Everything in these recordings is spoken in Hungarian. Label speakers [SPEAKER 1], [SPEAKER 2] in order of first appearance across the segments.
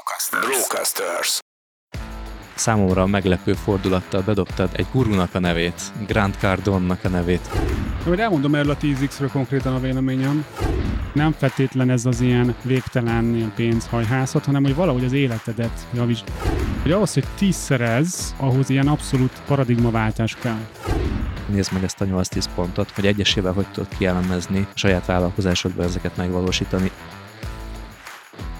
[SPEAKER 1] Brocasters. Brocasters.
[SPEAKER 2] Számomra meglepő fordulattal bedobtad egy gurunak a nevét, Grant Cardonnak a nevét.
[SPEAKER 3] Majd elmondom erről a 10X-ről konkrétan a véleményem. Nem feltétlen ez az ilyen végtelen ilyen pénzhajhászat, hanem hogy valahogy az életedet javítsd. Hogy ahhoz, hogy tízszerez, ahhoz ilyen abszolút paradigmaváltás kell.
[SPEAKER 2] Nézd meg ezt a 8-10 pontot, hogy egyesével hogy tudod kielemezni a saját vállalkozásodban ezeket megvalósítani.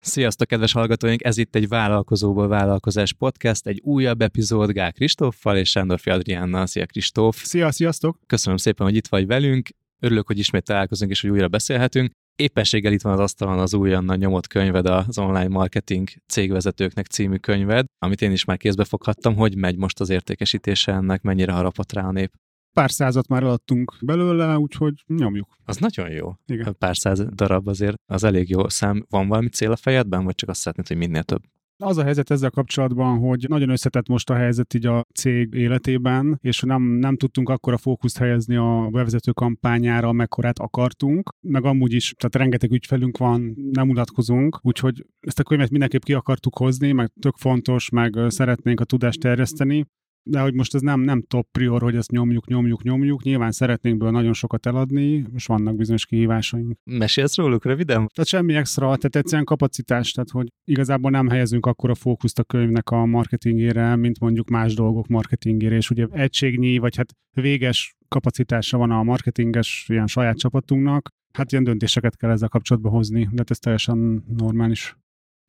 [SPEAKER 2] Sziasztok, kedves hallgatóink! Ez itt egy Vállalkozóból Vállalkozás podcast, egy újabb epizód Gál Kristóffal és Sándor Adriánnal. Szia Kristóf!
[SPEAKER 3] Szia, sziasztok!
[SPEAKER 2] Köszönöm szépen, hogy itt vagy velünk. Örülök, hogy ismét találkozunk és hogy újra beszélhetünk. Éppenséggel itt van az asztalon az újonnan nyomott könyved, az online marketing cégvezetőknek című könyved, amit én is már kézbe foghattam, hogy megy most az értékesítése ennek, mennyire harapott rá a nép
[SPEAKER 3] pár százat már eladtunk belőle, úgyhogy nyomjuk.
[SPEAKER 2] Az nagyon jó.
[SPEAKER 3] Igen.
[SPEAKER 2] Pár száz darab azért az elég jó szám. Van valami cél a fejedben, vagy csak azt szeretnéd, hogy minél több?
[SPEAKER 3] Az a helyzet ezzel kapcsolatban, hogy nagyon összetett most a helyzet így a cég életében, és nem, nem tudtunk akkora fókuszt helyezni a bevezető kampányára, mekkorát akartunk, meg amúgy is, tehát rengeteg ügyfelünk van, nem mutatkozunk, úgyhogy ezt a könyvet mindenképp ki akartuk hozni, meg tök fontos, meg szeretnénk a tudást terjeszteni, de hogy most ez nem, nem top prior, hogy ezt nyomjuk, nyomjuk, nyomjuk. Nyilván szeretnénk ből nagyon sokat eladni, és vannak bizonyos kihívásaink.
[SPEAKER 2] Mesélsz róluk röviden?
[SPEAKER 3] Tehát semmi extra, tehát egyszerűen kapacitás, tehát hogy igazából nem helyezünk akkor a fókuszt a könyvnek a marketingére, mint mondjuk más dolgok marketingére, és ugye egységnyi, vagy hát véges kapacitása van a marketinges ilyen saját csapatunknak, hát ilyen döntéseket kell ezzel kapcsolatban hozni, de hát ez teljesen normális.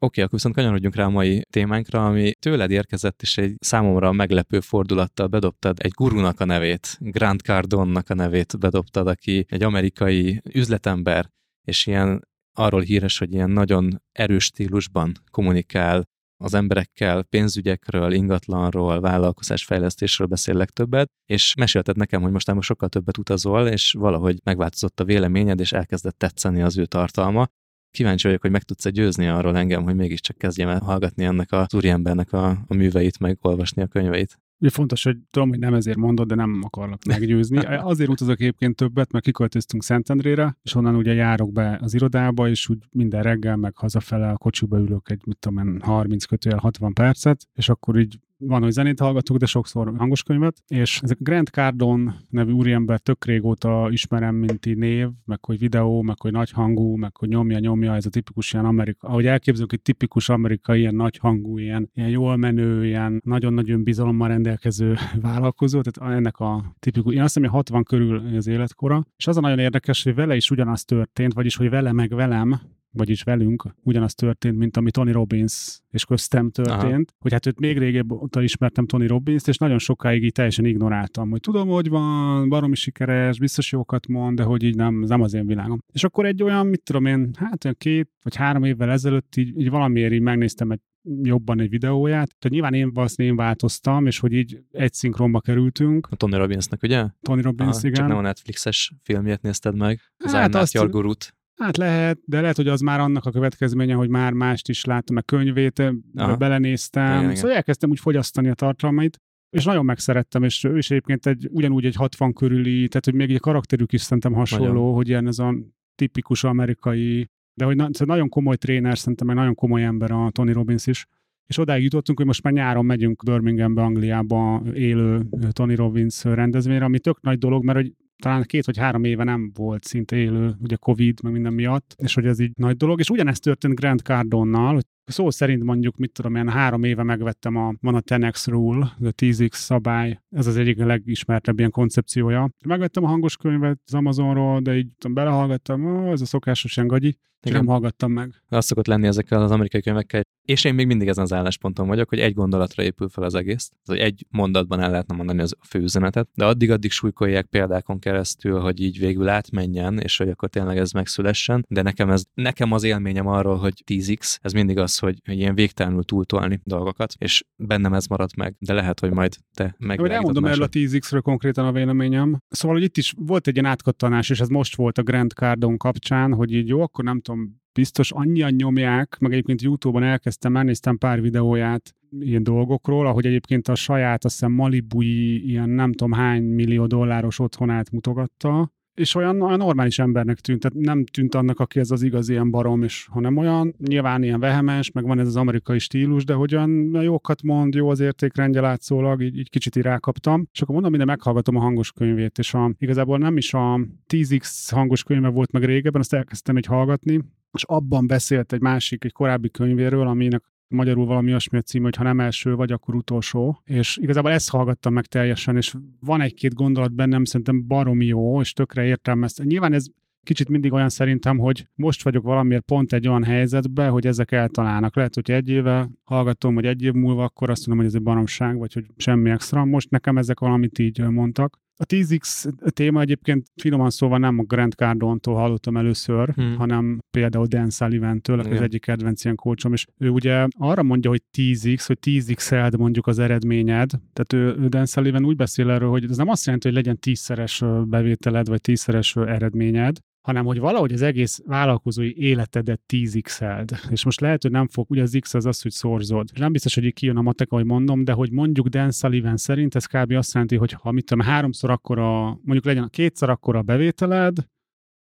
[SPEAKER 2] Oké, akkor viszont kanyarodjunk rá a mai témánkra, ami tőled érkezett, és egy számomra meglepő fordulattal. Bedobtad egy gurunak a nevét, Grant Cardonnak a nevét bedobtad, aki egy amerikai üzletember, és ilyen arról híres, hogy ilyen nagyon erős stílusban kommunikál az emberekkel, pénzügyekről, ingatlanról, vállalkozásfejlesztésről beszél legtöbbet, és mesélted nekem, hogy most sokkal többet utazol, és valahogy megváltozott a véleményed, és elkezdett tetszeni az ő tartalma, Kíváncsi vagyok, hogy meg tudsz-e győzni arról engem, hogy mégiscsak kezdjem el hallgatni ennek az úriembernek a, a műveit, meg olvasni a könyveit.
[SPEAKER 3] Ugye fontos, hogy tudom, hogy nem ezért mondod, de nem akarlak meggyőzni. Azért utazok egyébként többet, mert kiköltöztünk Szentendrére, és onnan ugye járok be az irodába, és úgy minden reggel, meg hazafele a kocsiba ülök egy, mit tudom 30 kötőjel 60 percet, és akkor így van, hogy zenét hallgatok, de sokszor hangos könyvet, és ezek a Grant Cardon nevű úriember tök régóta ismerem, mint név, meg hogy videó, meg hogy nagy hangú, meg hogy nyomja, nyomja, ez a tipikus ilyen amerika, ahogy elképzelünk, egy tipikus amerikai ilyen nagy hangú, ilyen, ilyen jól menő, ilyen nagyon-nagyon bizalommal rendelkező vállalkozó, tehát ennek a tipikus, én azt hiszem, hogy 60 körül az életkora, és az a nagyon érdekes, hogy vele is ugyanaz történt, vagyis hogy vele meg velem, vagyis velünk ugyanaz történt, mint ami Tony Robbins és köztem történt, Aha. hogy hát őt még régebb óta ismertem Tony Robbins-t, és nagyon sokáig így teljesen ignoráltam, hogy tudom, hogy van, baromi sikeres, biztos jókat mond, de hogy így nem, nem az én világom. És akkor egy olyan, mit tudom én, hát olyan két vagy három évvel ezelőtt így, így valamiért így megnéztem egy jobban egy videóját. Tehát nyilván én valószínűleg én változtam, és hogy így egy szinkronba kerültünk.
[SPEAKER 2] A Tony Robbinsnak, ugye?
[SPEAKER 3] Tony Robbins, ah, igen.
[SPEAKER 2] Csak nem a Netflixes filmjét nézted meg. Az hát azt, Your Gurut.
[SPEAKER 3] Hát lehet, de lehet, hogy az már annak a következménye, hogy már mást is láttam, meg könyvét Aha. belenéztem. Igen, szóval igen. elkezdtem úgy fogyasztani a tartalmait, és nagyon megszerettem, és ő is egyébként egy, ugyanúgy egy 60 körüli, tehát hogy még egy karakterük is szerintem hasonló, nagyon. hogy ilyen ez a tipikus amerikai, de hogy na, szóval nagyon komoly tréner, szerintem meg nagyon komoly ember a Tony Robbins is. És odáig jutottunk, hogy most már nyáron megyünk Birminghambe, Angliába élő Tony Robbins rendezvényre, ami tök nagy dolog, mert hogy talán két vagy három éve nem volt szinte élő, ugye Covid, meg minden miatt, és hogy ez így nagy dolog. És ugyanezt történt Grant Cardonnal, hogy szó szerint mondjuk, mit tudom, én három éve megvettem a, van a 10x rule, a 10x szabály, ez az egyik legismertebb ilyen koncepciója. Megvettem a hangos könyvet az Amazonról, de így tudom, belehallgattam, ó, ez a szokásos ilyen gagyi, Igen. Nem hallgattam meg.
[SPEAKER 2] Azt szokott lenni ezekkel az amerikai könyvekkel, és én még mindig ezen az állásponton vagyok, hogy egy gondolatra épül fel az egész, hogy egy mondatban el lehetne mondani az a főüzenetet, de addig-addig súlykolják példákon keresztül, hogy így végül átmenjen, és hogy akkor tényleg ez megszülessen, de nekem, ez, nekem az élményem arról, hogy 10x, ez mindig az, hogy, hogy ilyen végtelenül túltolni dolgokat, és bennem ez maradt meg, de lehet, hogy majd te meg.
[SPEAKER 3] Elmondom erről a 10x-ről konkrétan a véleményem. Szóval, hogy itt is volt egy ilyen átkattanás, és ez most volt a Grand Cardon kapcsán, hogy így jó, akkor nem tudom, biztos annyian nyomják, meg egyébként YouTube-on elkezdtem, elnéztem pár videóját ilyen dolgokról, ahogy egyébként a saját, azt hiszem Malibui ilyen nem tudom hány millió dolláros otthonát mutogatta, és olyan, olyan normális embernek tűnt, tehát nem tűnt annak, aki ez az igazi ilyen barom, és hanem olyan, nyilván ilyen vehemes, meg van ez az amerikai stílus, de hogy olyan jókat mond, jó az értékrendje látszólag, így, így kicsit így rákaptam. És akkor mondom, minden meghallgatom a hangos könyvét, és a, igazából nem is a 10x hangos könyve volt meg régebben, azt elkezdtem egy hallgatni, és abban beszélt egy másik, egy korábbi könyvéről, aminek magyarul valami olyasmi a cím, hogy ha nem első vagy, akkor utolsó. És igazából ezt hallgattam meg teljesen, és van egy-két gondolat bennem, szerintem baromi jó, és tökre értem ezt. Nyilván ez kicsit mindig olyan szerintem, hogy most vagyok valamiért pont egy olyan helyzetben, hogy ezek eltalálnak. Lehet, hogy egy éve hallgatom, hogy egy év múlva, akkor azt mondom, hogy ez egy baromság, vagy hogy semmi extra. Most nekem ezek valamit így mondtak. A 10X téma egyébként finoman szóval nem a Grant Cardone-tól hallottam először, hmm. hanem például Dan Sullivan-től, aki az egyik kedvenc ilyen kócsom, és ő ugye arra mondja, hogy 10X, hogy 10X-eld mondjuk az eredményed, tehát ő, ő Dan Sullivan úgy beszél erről, hogy ez nem azt jelenti, hogy legyen tízszeres bevételed, vagy tízszeres eredményed, hanem hogy valahogy az egész vállalkozói életedet 10x-eld. És most lehet, hogy nem fog, ugye az x az az, hogy szorzod. És nem biztos, hogy kijön a matek, ahogy mondom, de hogy mondjuk Dan Sullivan szerint ez kb. azt jelenti, hogy ha mit tudom, háromszor akkor a, mondjuk legyen kétszer akkor a bevételed,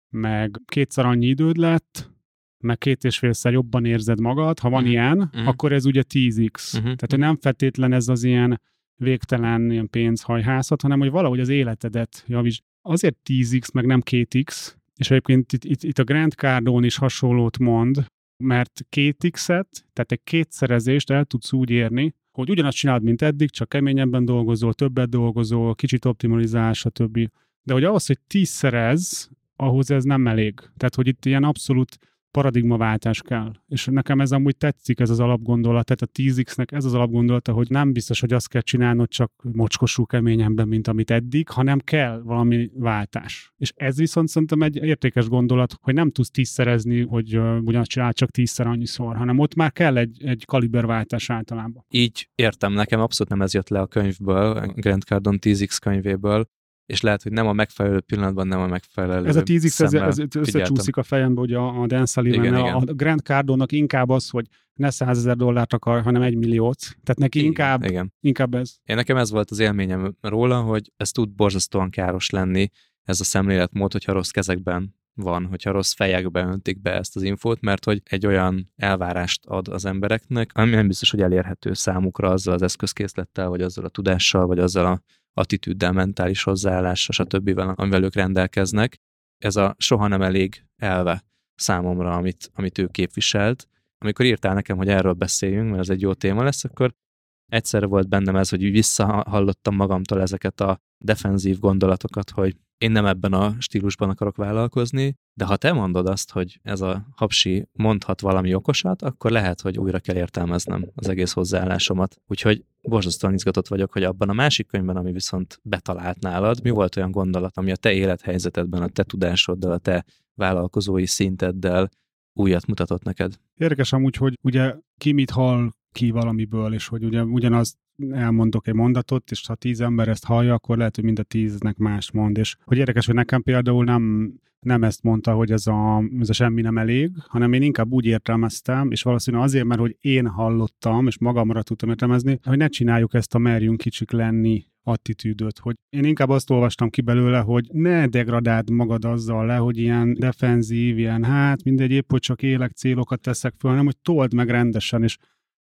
[SPEAKER 3] meg kétszer annyi időd lett, meg két és félszer jobban érzed magad, ha van mm. ilyen, mm. akkor ez ugye 10x. Mm-hmm. Tehát, hogy nem feltétlen ez az ilyen végtelen ilyen pénzhajhászat, hanem hogy valahogy az életedet javíts. Azért 10x, meg nem 2x, és egyébként itt, itt, itt a Grand Cardon is hasonlót mond, mert két X-et, tehát egy kétszerezést el tudsz úgy érni, hogy ugyanazt csinálod, mint eddig, csak keményebben dolgozol, többet dolgozol, kicsit optimalizál, stb. De hogy ahhoz, hogy tízszerez, ahhoz ez nem elég. Tehát, hogy itt ilyen abszolút paradigmaváltás kell. És nekem ez amúgy tetszik, ez az alapgondolat, tehát a 10X-nek ez az alapgondolata, hogy nem biztos, hogy azt kell csinálnod csak mocskosú keményenben, mint amit eddig, hanem kell valami váltás. És ez viszont szerintem egy értékes gondolat, hogy nem tudsz tízszerezni, hogy uh, ugyanazt csinál csak tízszer annyiszor, hanem ott már kell egy, egy kaliberváltás általában.
[SPEAKER 2] Így értem, nekem abszolút nem ez jött le a könyvből, Grant Cardon 10X könyvéből, és lehet, hogy nem a megfelelő pillanatban, nem a megfelelő
[SPEAKER 3] Ez a 10x, ez, ez összecsúszik a fejembe, hogy a, a Dan Sullivan, igen, a, igen. a Grant Cardonnak inkább az, hogy ne 100 ezer dollárt akar, hanem egy milliót. Tehát neki igen, inkább, igen. inkább ez.
[SPEAKER 2] Én nekem ez volt az élményem róla, hogy ez tud borzasztóan káros lenni, ez a szemléletmód, hogyha rossz kezekben van, hogyha rossz fejekbe öntik be ezt az infót, mert hogy egy olyan elvárást ad az embereknek, ami nem biztos, hogy elérhető számukra azzal az eszközkészlettel, vagy azzal a tudással, vagy azzal a attitűddel, mentális hozzáállással, stb., amivel ők rendelkeznek. Ez a soha nem elég elve számomra, amit, amit ő képviselt. Amikor írtál nekem, hogy erről beszéljünk, mert ez egy jó téma lesz, akkor egyszerre volt bennem ez, hogy visszahallottam magamtól ezeket a defenzív gondolatokat, hogy én nem ebben a stílusban akarok vállalkozni, de ha te mondod azt, hogy ez a hapsi mondhat valami okosat, akkor lehet, hogy újra kell értelmeznem az egész hozzáállásomat. Úgyhogy borzasztóan izgatott vagyok, hogy abban a másik könyvben, ami viszont betalált nálad, mi volt olyan gondolat, ami a te élethelyzetedben, a te tudásoddal, a te vállalkozói szinteddel újat mutatott neked?
[SPEAKER 3] Érdekes amúgy, hogy ugye ki mit hall ki valamiből, és hogy ugye ugyanaz elmondok egy mondatot, és ha tíz ember ezt hallja, akkor lehet, hogy mind a tíznek más mond. És hogy érdekes, hogy nekem például nem, nem ezt mondta, hogy ez a, ez a semmi nem elég, hanem én inkább úgy értelmeztem, és valószínűleg azért, mert hogy én hallottam, és magamra tudtam értelmezni, hogy ne csináljuk ezt a merjünk kicsik lenni attitűdöt, hogy én inkább azt olvastam ki belőle, hogy ne degradáld magad azzal le, hogy ilyen defenzív, ilyen hát mindegy, épp, hogy csak élek célokat teszek föl, hanem hogy told meg rendesen, és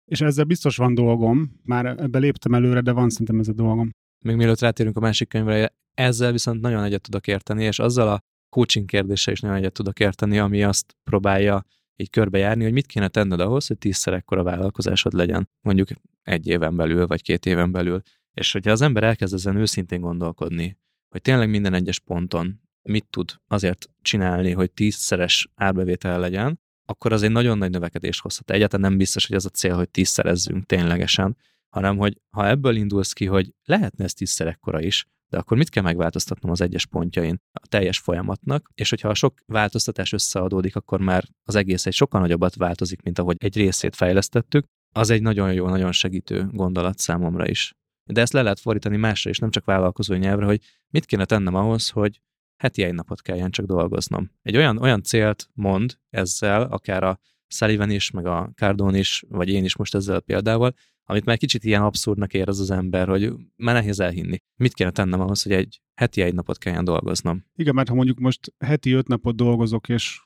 [SPEAKER 3] és ezzel biztos van dolgom, már ebbe léptem előre, de van szerintem ez a dolgom.
[SPEAKER 2] Még mielőtt rátérünk a másik könyvre, ezzel viszont nagyon egyet tudok érteni, és azzal a coaching kérdése is nagyon egyet tudok érteni, ami azt próbálja így körbejárni, hogy mit kéne tenned ahhoz, hogy tízszer ekkora vállalkozásod legyen, mondjuk egy éven belül, vagy két éven belül. És hogyha az ember elkezd ezen őszintén gondolkodni, hogy tényleg minden egyes ponton mit tud azért csinálni, hogy tízszeres árbevétel legyen, akkor az egy nagyon nagy növekedést hozhat. Egyáltalán nem biztos, hogy az a cél, hogy tízszerezzünk ténylegesen, hanem hogy ha ebből indulsz ki, hogy lehetne ez tízszer ekkora is, de akkor mit kell megváltoztatnom az egyes pontjain a teljes folyamatnak, és hogyha a sok változtatás összeadódik, akkor már az egész egy sokkal nagyobbat változik, mint ahogy egy részét fejlesztettük, az egy nagyon jó, nagyon segítő gondolat számomra is. De ezt le lehet fordítani másra is, nem csak vállalkozói nyelvre, hogy mit kéne tennem ahhoz, hogy heti egy napot kelljen csak dolgoznom. Egy olyan, olyan célt mond ezzel, akár a Sullivan is, meg a Cardone is, vagy én is most ezzel a példával, amit már kicsit ilyen abszurdnak érez az ember, hogy már nehéz elhinni. Mit kéne tennem ahhoz, hogy egy heti egy napot kelljen dolgoznom?
[SPEAKER 3] Igen, mert ha mondjuk most heti öt napot dolgozok, és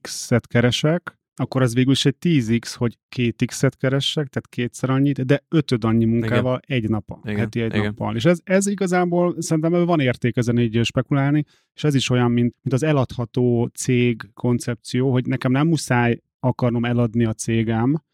[SPEAKER 3] X-et keresek, akkor az végül is egy 10x, hogy két x-et keressek, tehát kétszer annyit, de ötöd annyi munkával igen. egy nap, igen. heti egy igen. nappal. És ez, ez igazából szerintem van érték ezen így spekulálni, és ez is olyan, mint, mint az eladható cég koncepció, hogy nekem nem muszáj akarnom eladni a cégem,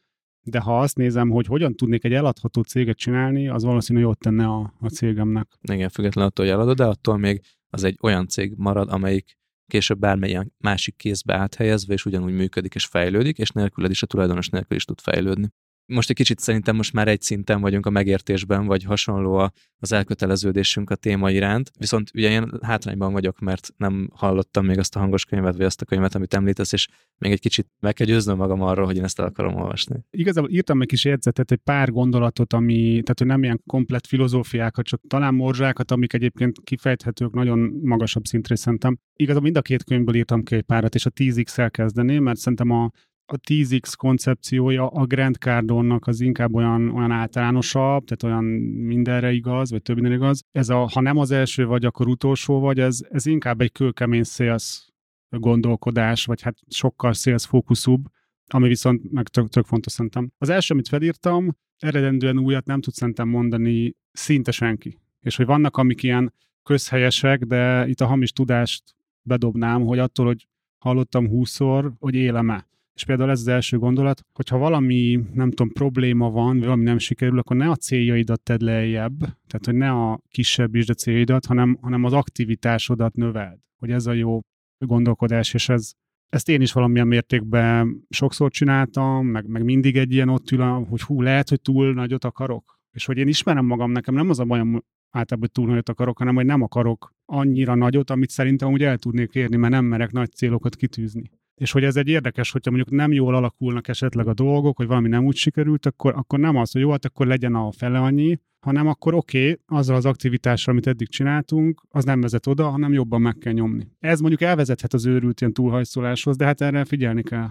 [SPEAKER 3] de ha azt nézem, hogy hogyan tudnék egy eladható céget csinálni, az valószínűleg jót tenne a, a cégemnek.
[SPEAKER 2] Igen, függetlenül attól, hogy eladod, de attól még az egy olyan cég marad, amelyik később bármilyen másik kézbe áthelyezve, és ugyanúgy működik és fejlődik, és nélküled is a tulajdonos nélkül is tud fejlődni most egy kicsit szerintem most már egy szinten vagyunk a megértésben, vagy hasonló az elköteleződésünk a téma iránt. Viszont ugye én hátrányban vagyok, mert nem hallottam még azt a hangos könyvet, vagy azt a könyvet, amit említesz, és még egy kicsit meg kell győznöm magam arról, hogy én ezt el akarom olvasni.
[SPEAKER 3] Igazából írtam egy kis jegyzetet, egy pár gondolatot, ami, tehát hogy nem ilyen komplet filozófiákat, csak talán morzsákat, amik egyébként kifejthetők nagyon magasabb szintre szerintem. Igazából mind a két könyvből írtam ki egy párat, és a 10x-el kezdeném, mert szerintem a a 10x koncepciója a Grand Cardonnak az inkább olyan, olyan általánosabb, tehát olyan mindenre igaz, vagy több mindenre igaz. Ez a, ha nem az első vagy, akkor utolsó vagy, ez, ez inkább egy kőkemény sales gondolkodás, vagy hát sokkal sales fókuszúbb, ami viszont meg tök, tök fontos szerintem. Az első, amit felírtam, eredendően újat nem tud szerintem mondani szinte senki. És hogy vannak, amik ilyen közhelyesek, de itt a hamis tudást bedobnám, hogy attól, hogy hallottam húszszor, hogy élem-e. És például ez az első gondolat, hogyha valami, nem tudom, probléma van, vagy valami nem sikerül, akkor ne a céljaidat tedd lejjebb, tehát hogy ne a kisebb is a céljaidat, hanem, hanem az aktivitásodat növeld. Hogy ez a jó gondolkodás, és ez, ezt én is valamilyen mértékben sokszor csináltam, meg, meg mindig egy ilyen ott ül, hogy hú, lehet, hogy túl nagyot akarok. És hogy én ismerem magam, nekem nem az a bajom általában, hogy túl nagyot akarok, hanem hogy nem akarok annyira nagyot, amit szerintem úgy el tudnék érni, mert nem merek nagy célokat kitűzni és hogy ez egy érdekes, hogyha mondjuk nem jól alakulnak esetleg a dolgok, hogy valami nem úgy sikerült, akkor, akkor nem az, hogy jó, hát akkor legyen a fele annyi, hanem akkor oké, okay, azzal az aktivitással, amit eddig csináltunk, az nem vezet oda, hanem jobban meg kell nyomni. Ez mondjuk elvezethet az őrült ilyen túlhajszoláshoz, de hát erre figyelni kell.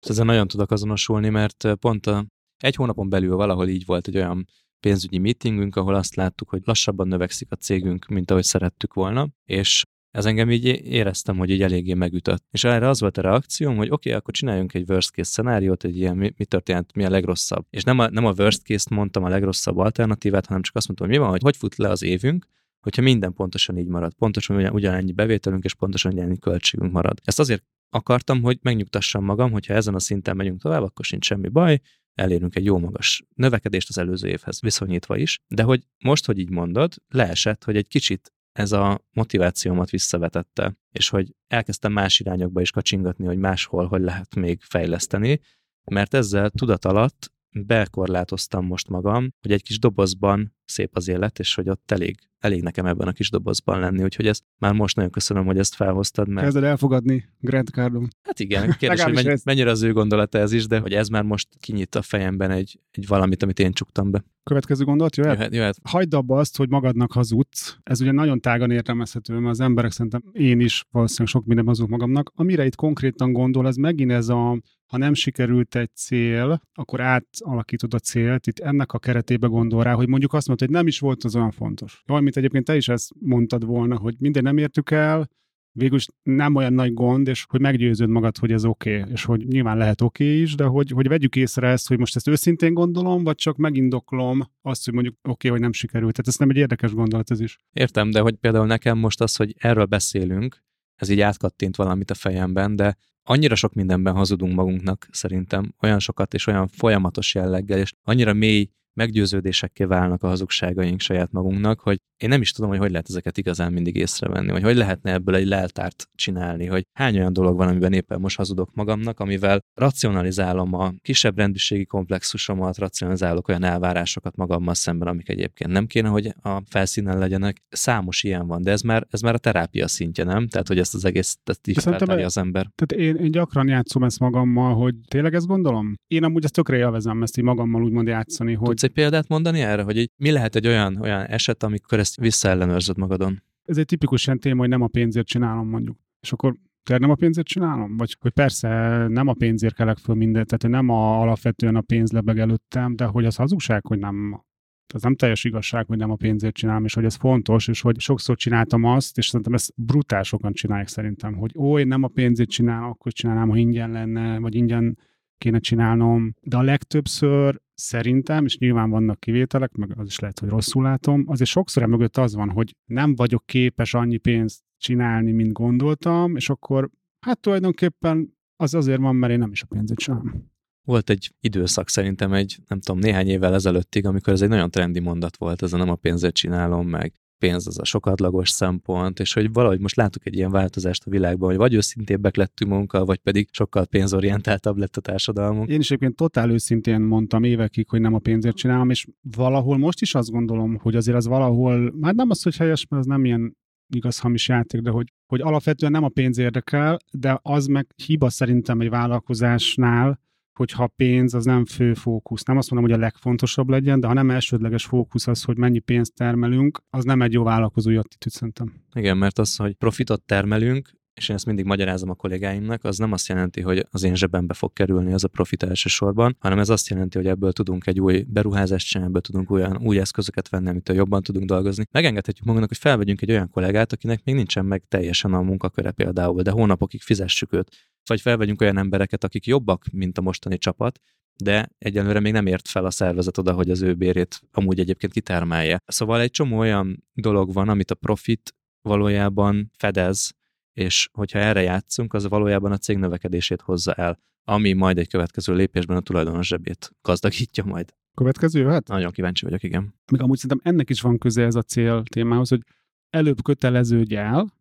[SPEAKER 2] Ezzel nagyon tudok azonosulni, mert pont a, egy hónapon belül valahol így volt egy olyan pénzügyi meetingünk, ahol azt láttuk, hogy lassabban növekszik a cégünk, mint ahogy szerettük volna, és ez engem így éreztem, hogy így eléggé megütött. És erre az volt a reakcióm, hogy oké, okay, akkor csináljunk egy worst case szenáriót, egy ilyen mi, mi történt, mi a legrosszabb. És nem a, nem a worst case-t mondtam a legrosszabb alternatívát, hanem csak azt mondtam, hogy mi van, hogy hogy fut le az évünk, hogyha minden pontosan így marad. Pontosan ugyan, ugyanannyi bevételünk és pontosan ugyanannyi költségünk marad. Ezt azért akartam, hogy megnyugtassam magam, hogyha ezen a szinten megyünk tovább, akkor sincs semmi baj, elérünk egy jó magas növekedést az előző évhez viszonyítva is, de hogy most, hogy így mondod, leesett, hogy egy kicsit ez a motivációmat visszavetette, és hogy elkezdtem más irányokba is kacsingatni, hogy máshol hogy lehet még fejleszteni, mert ezzel tudat alatt bekorlátoztam most magam, hogy egy kis dobozban szép az élet, és hogy ott elég, elég nekem ebben a kis dobozban lenni, úgyhogy ezt már most nagyon köszönöm, hogy ezt felhoztad. Mert...
[SPEAKER 3] Kezded elfogadni Grant Cardon.
[SPEAKER 2] Hát igen, kérdés, hogy mennyi, mennyire az ő gondolata ez is, de hogy ez már most kinyit a fejemben egy, egy valamit, amit én csuktam be.
[SPEAKER 3] Következő gondolat jöhet?
[SPEAKER 2] jöhet, jöhet.
[SPEAKER 3] Hagyd abba azt, hogy magadnak hazudsz. Ez ugye nagyon tágan értelmezhető, mert az emberek szerintem én is valószínűleg sok minden hazudok magamnak. Amire itt konkrétan gondol, ez megint ez a ha nem sikerült egy cél, akkor átalakítod a célt. Itt ennek a keretébe gondol rá, hogy mondjuk azt mondod, hogy nem is volt az olyan fontos. Jaj, mint egyébként te is ezt mondtad volna, hogy minden nem értük el, végül is nem olyan nagy gond, és hogy meggyőződ magad, hogy ez oké, okay, és hogy nyilván lehet oké okay is, de hogy, hogy vegyük észre ezt, hogy most ezt őszintén gondolom, vagy csak megindoklom azt, hogy mondjuk oké, okay, vagy nem sikerült. Tehát ez nem egy érdekes gondolat ez is.
[SPEAKER 2] Értem, de hogy például nekem most az, hogy erről beszélünk, ez így átkattint valamit a fejemben, de annyira sok mindenben hazudunk magunknak szerintem, olyan sokat és olyan folyamatos jelleggel, és annyira mély meggyőződésekké válnak a hazugságaink saját magunknak, hogy én nem is tudom, hogy hogy lehet ezeket igazán mindig észrevenni, hogy hogy lehetne ebből egy leltárt csinálni, hogy hány olyan dolog van, amiben éppen most hazudok magamnak, amivel racionalizálom a kisebb rendűségi komplexusomat, racionalizálok olyan elvárásokat magammal szemben, amik egyébként nem kéne, hogy a felszínen legyenek. Számos ilyen van, de ez már, ez már a terápia szintje, nem? Tehát, hogy ezt az egész ezt így feltárja az ember.
[SPEAKER 3] Tehát én, én gyakran játszom ezt magammal, hogy tényleg ezt gondolom? Én amúgy ezt tökre élvezem ezt így magammal úgymond játszani, hogy...
[SPEAKER 2] Egy példát mondani erre, hogy így, mi lehet egy olyan, olyan eset, amikor ezt visszaellenőrzöd magadon?
[SPEAKER 3] Ez egy tipikus ilyen téma, hogy nem a pénzért csinálom mondjuk. És akkor tényleg nem a pénzért csinálom? Vagy hogy persze nem a pénzért kelek föl mindent, tehát nem a, alapvetően a pénz lebeg előttem, de hogy az hazugság, hogy nem az nem teljes igazság, hogy nem a pénzért csinálom, és hogy ez fontos, és hogy sokszor csináltam azt, és szerintem ezt brutál sokan csinálják szerintem, hogy ó, én nem a pénzért csinálom, akkor csinálnám, ha ingyen lenne, vagy ingyen kéne csinálnom, de a legtöbbször szerintem, és nyilván vannak kivételek, meg az is lehet, hogy rosszul látom, azért sokszor mögött az van, hogy nem vagyok képes annyi pénzt csinálni, mint gondoltam, és akkor hát tulajdonképpen az azért van, mert én nem is a pénzét csinálom.
[SPEAKER 2] Volt egy időszak szerintem egy, nem tudom, néhány évvel ezelőttig, amikor ez egy nagyon trendi mondat volt, ez a nem a pénzét csinálom, meg pénz az a sokadlagos szempont, és hogy valahogy most látok egy ilyen változást a világban, hogy vagy őszintébbek lettünk munkkal, vagy pedig sokkal pénzorientáltabb lett a társadalmunk.
[SPEAKER 3] Én is egyébként totál őszintén mondtam évekig, hogy nem a pénzért csinálom, és valahol most is azt gondolom, hogy azért az valahol, már nem az, hogy helyes, mert az nem ilyen igaz hamis játék, de hogy, hogy alapvetően nem a pénz érdekel, de az meg hiba szerintem egy vállalkozásnál, hogyha a pénz az nem fő fókusz. Nem azt mondom, hogy a legfontosabb legyen, de ha nem elsődleges fókusz az, hogy mennyi pénzt termelünk, az nem egy jó vállalkozói attitűd szerintem.
[SPEAKER 2] Igen, mert az, hogy profitot termelünk, és én ezt mindig magyarázom a kollégáimnak, az nem azt jelenti, hogy az én zsebembe fog kerülni az a profit elsősorban, hanem ez azt jelenti, hogy ebből tudunk egy új beruházást csinálni, ebből tudunk olyan új eszközöket venni, amitől jobban tudunk dolgozni. Megengedhetjük magunknak, hogy felvegyünk egy olyan kollégát, akinek még nincsen meg teljesen a munkaköre például, de hónapokig fizessük őt. Vagy felvegyünk olyan embereket, akik jobbak, mint a mostani csapat, de egyelőre még nem ért fel a szervezet oda, hogy az ő bérét amúgy egyébként kitermelje. Szóval egy csomó olyan dolog van, amit a profit valójában fedez, és hogyha erre játszunk, az valójában a cég növekedését hozza el, ami majd egy következő lépésben a tulajdonos zsebét gazdagítja majd.
[SPEAKER 3] Következő hát?
[SPEAKER 2] Nagyon kíváncsi vagyok, igen.
[SPEAKER 3] Még amúgy szerintem ennek is van köze ez a cél témához, hogy előbb köteleződj el,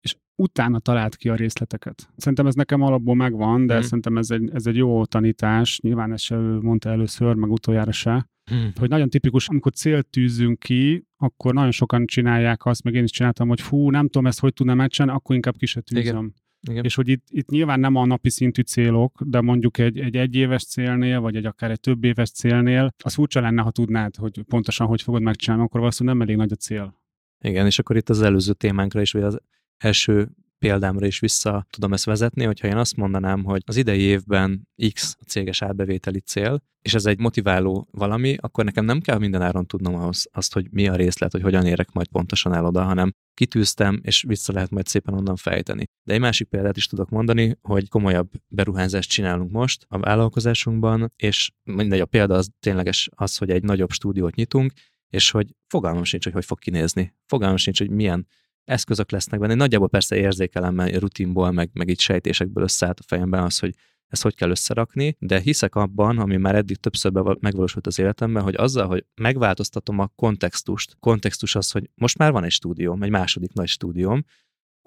[SPEAKER 3] és utána talált ki a részleteket. Szerintem ez nekem alapból megvan, de mm. szerintem ez egy, ez egy jó tanítás. Nyilván ezt se mondta először, meg utoljára se. Hmm. Hogy nagyon tipikus, amikor célt tűzünk ki, akkor nagyon sokan csinálják azt, meg én is csináltam, hogy fú, nem tudom ezt, hogy tudnám megcsinálni, akkor inkább ki se tűzöm. Igen. Igen. És hogy itt, itt nyilván nem a napi szintű célok, de mondjuk egy, egy egyéves célnél, vagy egy akár egy több éves célnél, az furcsa lenne, ha tudnád, hogy pontosan hogy fogod megcsinálni, akkor valószínűleg nem elég nagy a cél.
[SPEAKER 2] Igen, és akkor itt az előző témánkra is, vagy az első példámra is vissza tudom ezt vezetni, hogyha én azt mondanám, hogy az idei évben X a céges átbevételi cél, és ez egy motiváló valami, akkor nekem nem kell minden áron tudnom ahhoz azt, hogy mi a részlet, hogy hogyan érek majd pontosan el oda, hanem kitűztem, és vissza lehet majd szépen onnan fejteni. De egy másik példát is tudok mondani, hogy komolyabb beruházást csinálunk most a vállalkozásunkban, és mindegy, a példa az tényleges az, hogy egy nagyobb stúdiót nyitunk, és hogy fogalmam sincs, hogy hogy fog kinézni. Fogalmam sincs, hogy milyen eszközök lesznek benne. Nagyjából persze érzékelem, rutinból, meg, meg így sejtésekből összeállt a fejemben az, hogy ezt hogy kell összerakni, de hiszek abban, ami már eddig többször megvalósult az életemben, hogy azzal, hogy megváltoztatom a kontextust, kontextus az, hogy most már van egy stúdióm, egy második nagy stúdióm,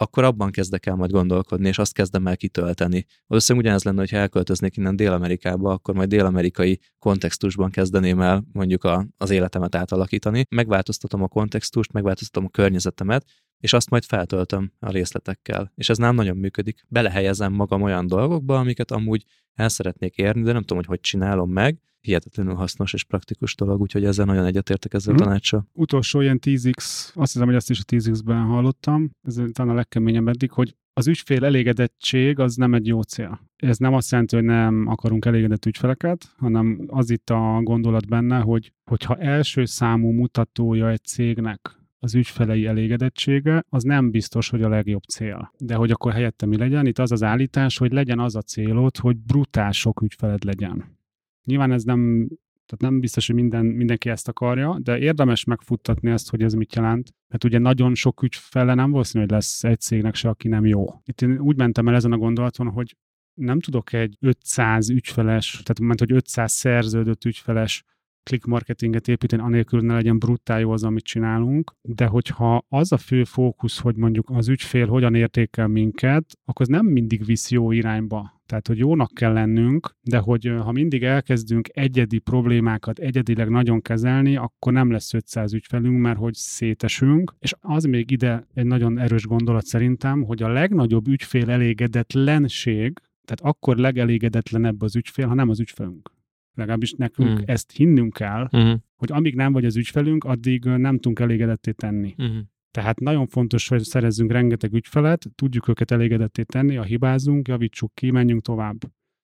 [SPEAKER 2] akkor abban kezdek el majd gondolkodni, és azt kezdem el kitölteni. Valószínűleg ugyanez lenne, hogy elköltöznék innen Dél-Amerikába, akkor majd dél-amerikai kontextusban kezdeném el mondjuk a, az életemet átalakítani. Megváltoztatom a kontextust, megváltoztatom a környezetemet, és azt majd feltöltöm a részletekkel. És ez nem nagyon működik. Belehelyezem magam olyan dolgokba, amiket amúgy el szeretnék érni, de nem tudom, hogy hogy csinálom meg. Hihetetlenül hasznos és praktikus dolog, úgyhogy ezzel nagyon egyetértek ezzel hmm. a tanácsa.
[SPEAKER 3] Utolsó ilyen 10x, azt hiszem, hogy ezt is a 10x-ben hallottam, ez talán a legkeményebb eddig, hogy az ügyfél elégedettség az nem egy jó cél. Ez nem azt jelenti, hogy nem akarunk elégedett ügyfeleket, hanem az itt a gondolat benne, hogy hogyha első számú mutatója egy cégnek az ügyfelei elégedettsége, az nem biztos, hogy a legjobb cél. De hogy akkor helyette mi legyen? Itt az az állítás, hogy legyen az a célod, hogy brutál sok ügyfeled legyen. Nyilván ez nem, tehát nem biztos, hogy minden, mindenki ezt akarja, de érdemes megfuttatni ezt, hogy ez mit jelent. Mert ugye nagyon sok ügyfele nem valószínű, hogy lesz egy cégnek se, aki nem jó. Itt én úgy mentem el ezen a gondolaton, hogy nem tudok egy 500 ügyfeles, tehát mondta, hogy 500 szerződött ügyfeles click marketinget építeni, anélkül ne legyen brutál jó az, amit csinálunk, de hogyha az a fő fókusz, hogy mondjuk az ügyfél hogyan értékel minket, akkor ez nem mindig visz jó irányba. Tehát, hogy jónak kell lennünk, de hogy ha mindig elkezdünk egyedi problémákat egyedileg nagyon kezelni, akkor nem lesz 500 ügyfelünk, mert hogy szétesünk. És az még ide egy nagyon erős gondolat szerintem, hogy a legnagyobb ügyfél elégedetlenség, tehát akkor legelégedetlenebb az ügyfél, ha nem az ügyfelünk. Legalábbis nekünk mm. ezt hinnünk kell, mm. hogy amíg nem vagy az ügyfelünk, addig nem tudunk elégedetté tenni. Mm. Tehát nagyon fontos, hogy szerezzünk rengeteg ügyfelet, tudjuk őket elégedetté tenni, ha hibázunk, javítsuk ki, menjünk tovább.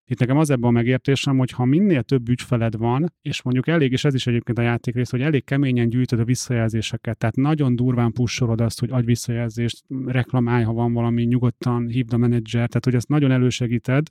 [SPEAKER 3] Itt nekem az ebben a megértésem, hogy ha minél több ügyfeled van, és mondjuk elég, és ez is egyébként a játékrész, hogy elég keményen gyűjtöd a visszajelzéseket, tehát nagyon durván pusolod azt, hogy adj visszajelzést, reklamálj, ha van valami, nyugodtan hívd a menedzser, tehát hogy ezt nagyon elősegíted,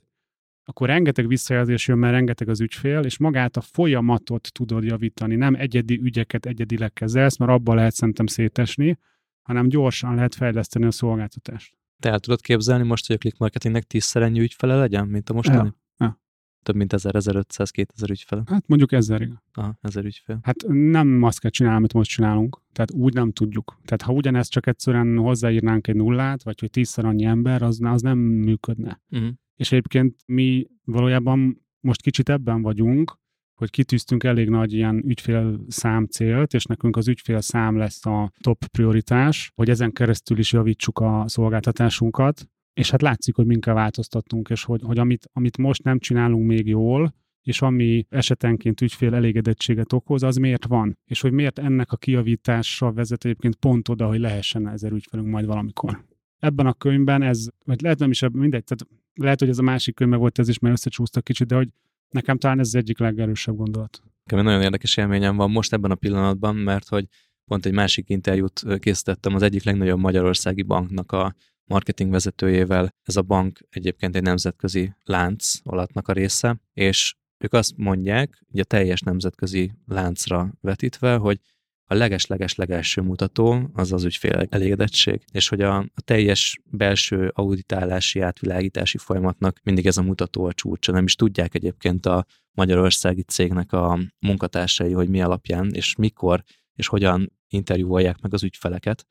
[SPEAKER 3] akkor rengeteg visszajelzés jön, mert rengeteg az ügyfél, és magát a folyamatot tudod javítani, nem egyedi ügyeket egyedileg kezelsz, mert abban lehet szerintem szétesni, hanem gyorsan lehet fejleszteni a szolgáltatást.
[SPEAKER 2] Te el tudod képzelni most, hogy a click marketingnek tízszer ennyi ügyfele legyen, mint a mostani?
[SPEAKER 3] Ja. Ja.
[SPEAKER 2] Több mint 1000, 1500, 2000 ügyfele?
[SPEAKER 3] Hát mondjuk ezer, igen.
[SPEAKER 2] Aha, ezer ügyfél.
[SPEAKER 3] Hát nem azt kell csinálni, amit most csinálunk. Tehát úgy nem tudjuk. Tehát ha ugyanezt csak egyszerűen hozzáírnánk egy nullát, vagy hogy tízszer annyi ember, az, az nem működne. Uh-huh. És egyébként mi valójában most kicsit ebben vagyunk, hogy kitűztünk elég nagy ilyen ügyfél szám célt, és nekünk az ügyfél szám lesz a top prioritás, hogy ezen keresztül is javítsuk a szolgáltatásunkat, és hát látszik, hogy minket változtattunk, és hogy, hogy amit, amit most nem csinálunk még jól, és ami esetenként ügyfél elégedettséget okoz, az miért van? És hogy miért ennek a kiavítása vezet egyébként pont oda, hogy lehessen ezer ügyfelünk majd valamikor. Ebben a könyvben ez, vagy lehet nem is mindegy, tehát lehet, hogy ez a másik könyvben volt ez is, mert összecsúsztak kicsit, de hogy Nekem talán ez az egyik legerősebb gondolat.
[SPEAKER 2] Nekem nagyon érdekes élményem van most ebben a pillanatban, mert hogy pont egy másik interjút készítettem az egyik legnagyobb magyarországi banknak a marketing vezetőjével. Ez a bank egyébként egy nemzetközi lánc alatnak a része, és ők azt mondják, hogy a teljes nemzetközi láncra vetítve, hogy a leges-leges legelső mutató az az ügyfél elégedettség, és hogy a, a teljes belső auditálási, átvilágítási folyamatnak mindig ez a mutató a csúcsa. Nem is tudják egyébként a magyarországi cégnek a munkatársai, hogy mi alapján és mikor és hogyan interjúolják meg az ügyfeleket,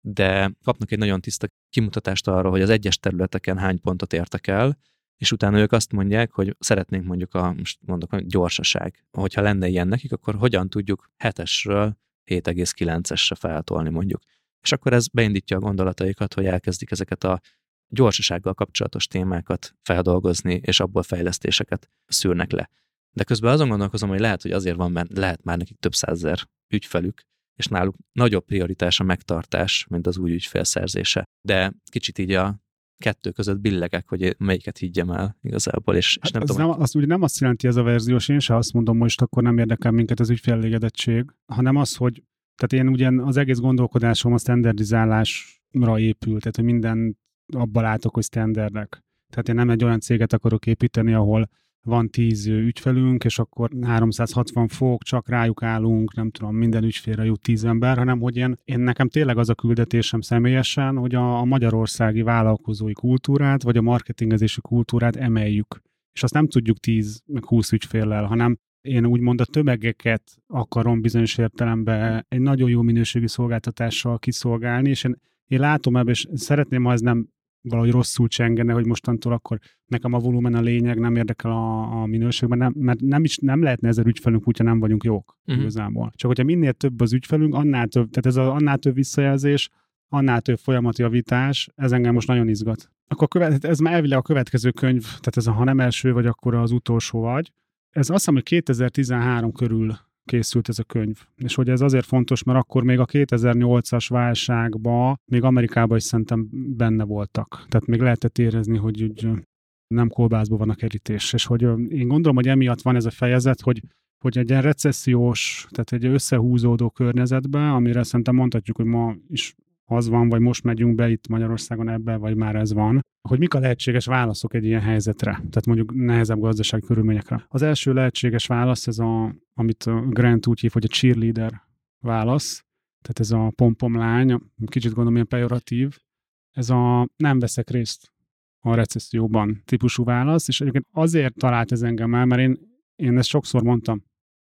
[SPEAKER 2] de kapnak egy nagyon tiszta kimutatást arra, hogy az egyes területeken hány pontot értek el, és utána ők azt mondják, hogy szeretnénk mondjuk a, most mondok, a gyorsaság. Hogyha lenne ilyen nekik, akkor hogyan tudjuk hetesről 7,9-esre feltolni mondjuk. És akkor ez beindítja a gondolataikat, hogy elkezdik ezeket a gyorsasággal kapcsolatos témákat feldolgozni, és abból fejlesztéseket szűrnek le. De közben azon gondolkozom, hogy lehet, hogy azért van, mert lehet már nekik több százezer ügyfelük, és náluk nagyobb prioritás a megtartás, mint az új ügyfél szerzése. De kicsit így a kettő között billegek, hogy melyiket higgyem el igazából, és, és nem
[SPEAKER 3] hát
[SPEAKER 2] tudom.
[SPEAKER 3] Nem, az ugye nem azt jelenti ez a verziós, én se azt mondom most, akkor nem érdekel minket az ügyfélégedettség, hanem az, hogy tehát én ugyan az egész gondolkodásom a standardizálásra épül, tehát hogy minden abban látok, hogy standardek. Tehát én nem egy olyan céget akarok építeni, ahol van tíz ügyfelünk, és akkor 360 fok, csak rájuk állunk, nem tudom, minden ügyfélre jut tíz ember, hanem hogy én, én nekem tényleg az a küldetésem személyesen, hogy a, a magyarországi vállalkozói kultúrát, vagy a marketingezési kultúrát emeljük. És azt nem tudjuk 10 meg 20 ügyféllel, hanem én úgymond a tömegeket akarom bizonyos értelemben egy nagyon jó minőségű szolgáltatással kiszolgálni, és én, én látom ebben, és szeretném, ha ez nem valahogy rosszul csengene, hogy mostantól akkor nekem a volumen a lényeg, nem érdekel a, a minőségben, nem, mert nem is nem lehetne ezer ügyfelünk, hogyha nem vagyunk jók uh-huh. igazából. Csak hogyha minél több az ügyfelünk, annál több, tehát ez a, annál több visszajelzés, annál több folyamatjavítás, ez engem most nagyon izgat. Akkor követ, ez már elvileg a következő könyv, tehát ez a ha nem első vagy, akkor az utolsó vagy. Ez azt hiszem, hogy 2013 körül készült ez a könyv. És hogy ez azért fontos, mert akkor még a 2008-as válságban, még Amerikában is szerintem benne voltak. Tehát még lehetett érezni, hogy úgy nem kolbászban van a kerítés. És hogy én gondolom, hogy emiatt van ez a fejezet, hogy hogy egy ilyen recessziós, tehát egy összehúzódó környezetben, amire szerintem mondhatjuk, hogy ma is az van, vagy most megyünk be itt Magyarországon ebbe, vagy már ez van, hogy mik a lehetséges válaszok egy ilyen helyzetre, tehát mondjuk nehezebb gazdasági körülményekre. Az első lehetséges válasz, ez a, amit Grant úgy hív, hogy a cheerleader válasz, tehát ez a pompom lány, kicsit gondolom ilyen pejoratív, ez a nem veszek részt a recesszióban típusú válasz, és egyébként azért talált ez engem el, mert én, én ezt sokszor mondtam,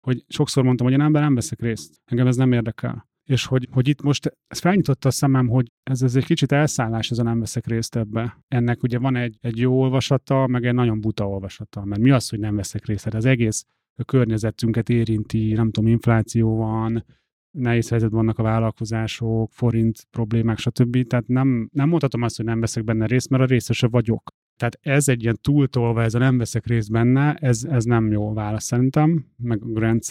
[SPEAKER 3] hogy sokszor mondtam, hogy én ember nem veszek részt, engem ez nem érdekel. És hogy, hogy itt most ez felnyitotta a szemem, hogy ez, ez egy kicsit elszállás, ez a nem veszek részt ebbe. Ennek ugye van egy, egy jó olvasata, meg egy nagyon buta olvasata. Mert mi az, hogy nem veszek részt? Hát az egész a környezetünket érinti, nem tudom, infláció van, nehéz helyzetben vannak a vállalkozások, forint problémák, stb. Tehát nem, nem mondhatom azt, hogy nem veszek benne részt, mert a részese vagyok. Tehát ez egy ilyen túltolva, ez a nem veszek részt benne, ez, ez nem jó válasz szerintem, meg a Grant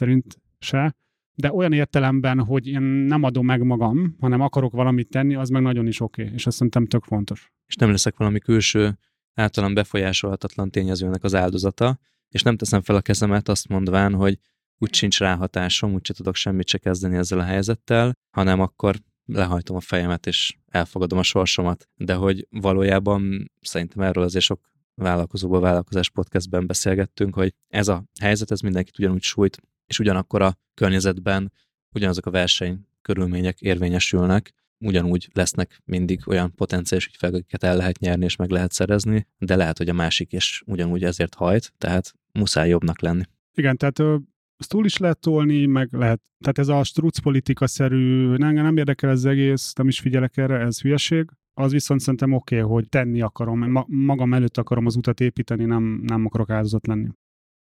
[SPEAKER 3] se. De olyan értelemben, hogy én nem adom meg magam, hanem akarok valamit tenni, az meg nagyon is oké, okay, és azt szerintem tök fontos.
[SPEAKER 2] És nem leszek valami külső, általán befolyásolhatatlan tényezőnek az áldozata, és nem teszem fel a kezemet azt mondván, hogy úgy sincs ráhatásom, úgyse tudok semmit se kezdeni ezzel a helyzettel, hanem akkor lehajtom a fejemet, és elfogadom a sorsomat. De hogy valójában szerintem erről azért sok vállalkozóból vállalkozás podcastben beszélgettünk, hogy ez a helyzet, ez mindenkit ugyanúgy sújt, és ugyanakkor a környezetben ugyanazok a verseny körülmények érvényesülnek, ugyanúgy lesznek mindig olyan potenciális ügyfeleket el lehet nyerni és meg lehet szerezni, de lehet, hogy a másik is ugyanúgy ezért hajt, tehát muszáj jobbnak lenni.
[SPEAKER 3] Igen, tehát ezt túl is lehet tolni, meg lehet, tehát ez a struc politika-szerű, nem, nem érdekel ez egész, nem is figyelek erre, ez hülyeség. Az viszont szerintem oké, okay, hogy tenni akarom, ma, magam előtt akarom az utat építeni, nem, nem akarok áldozat lenni.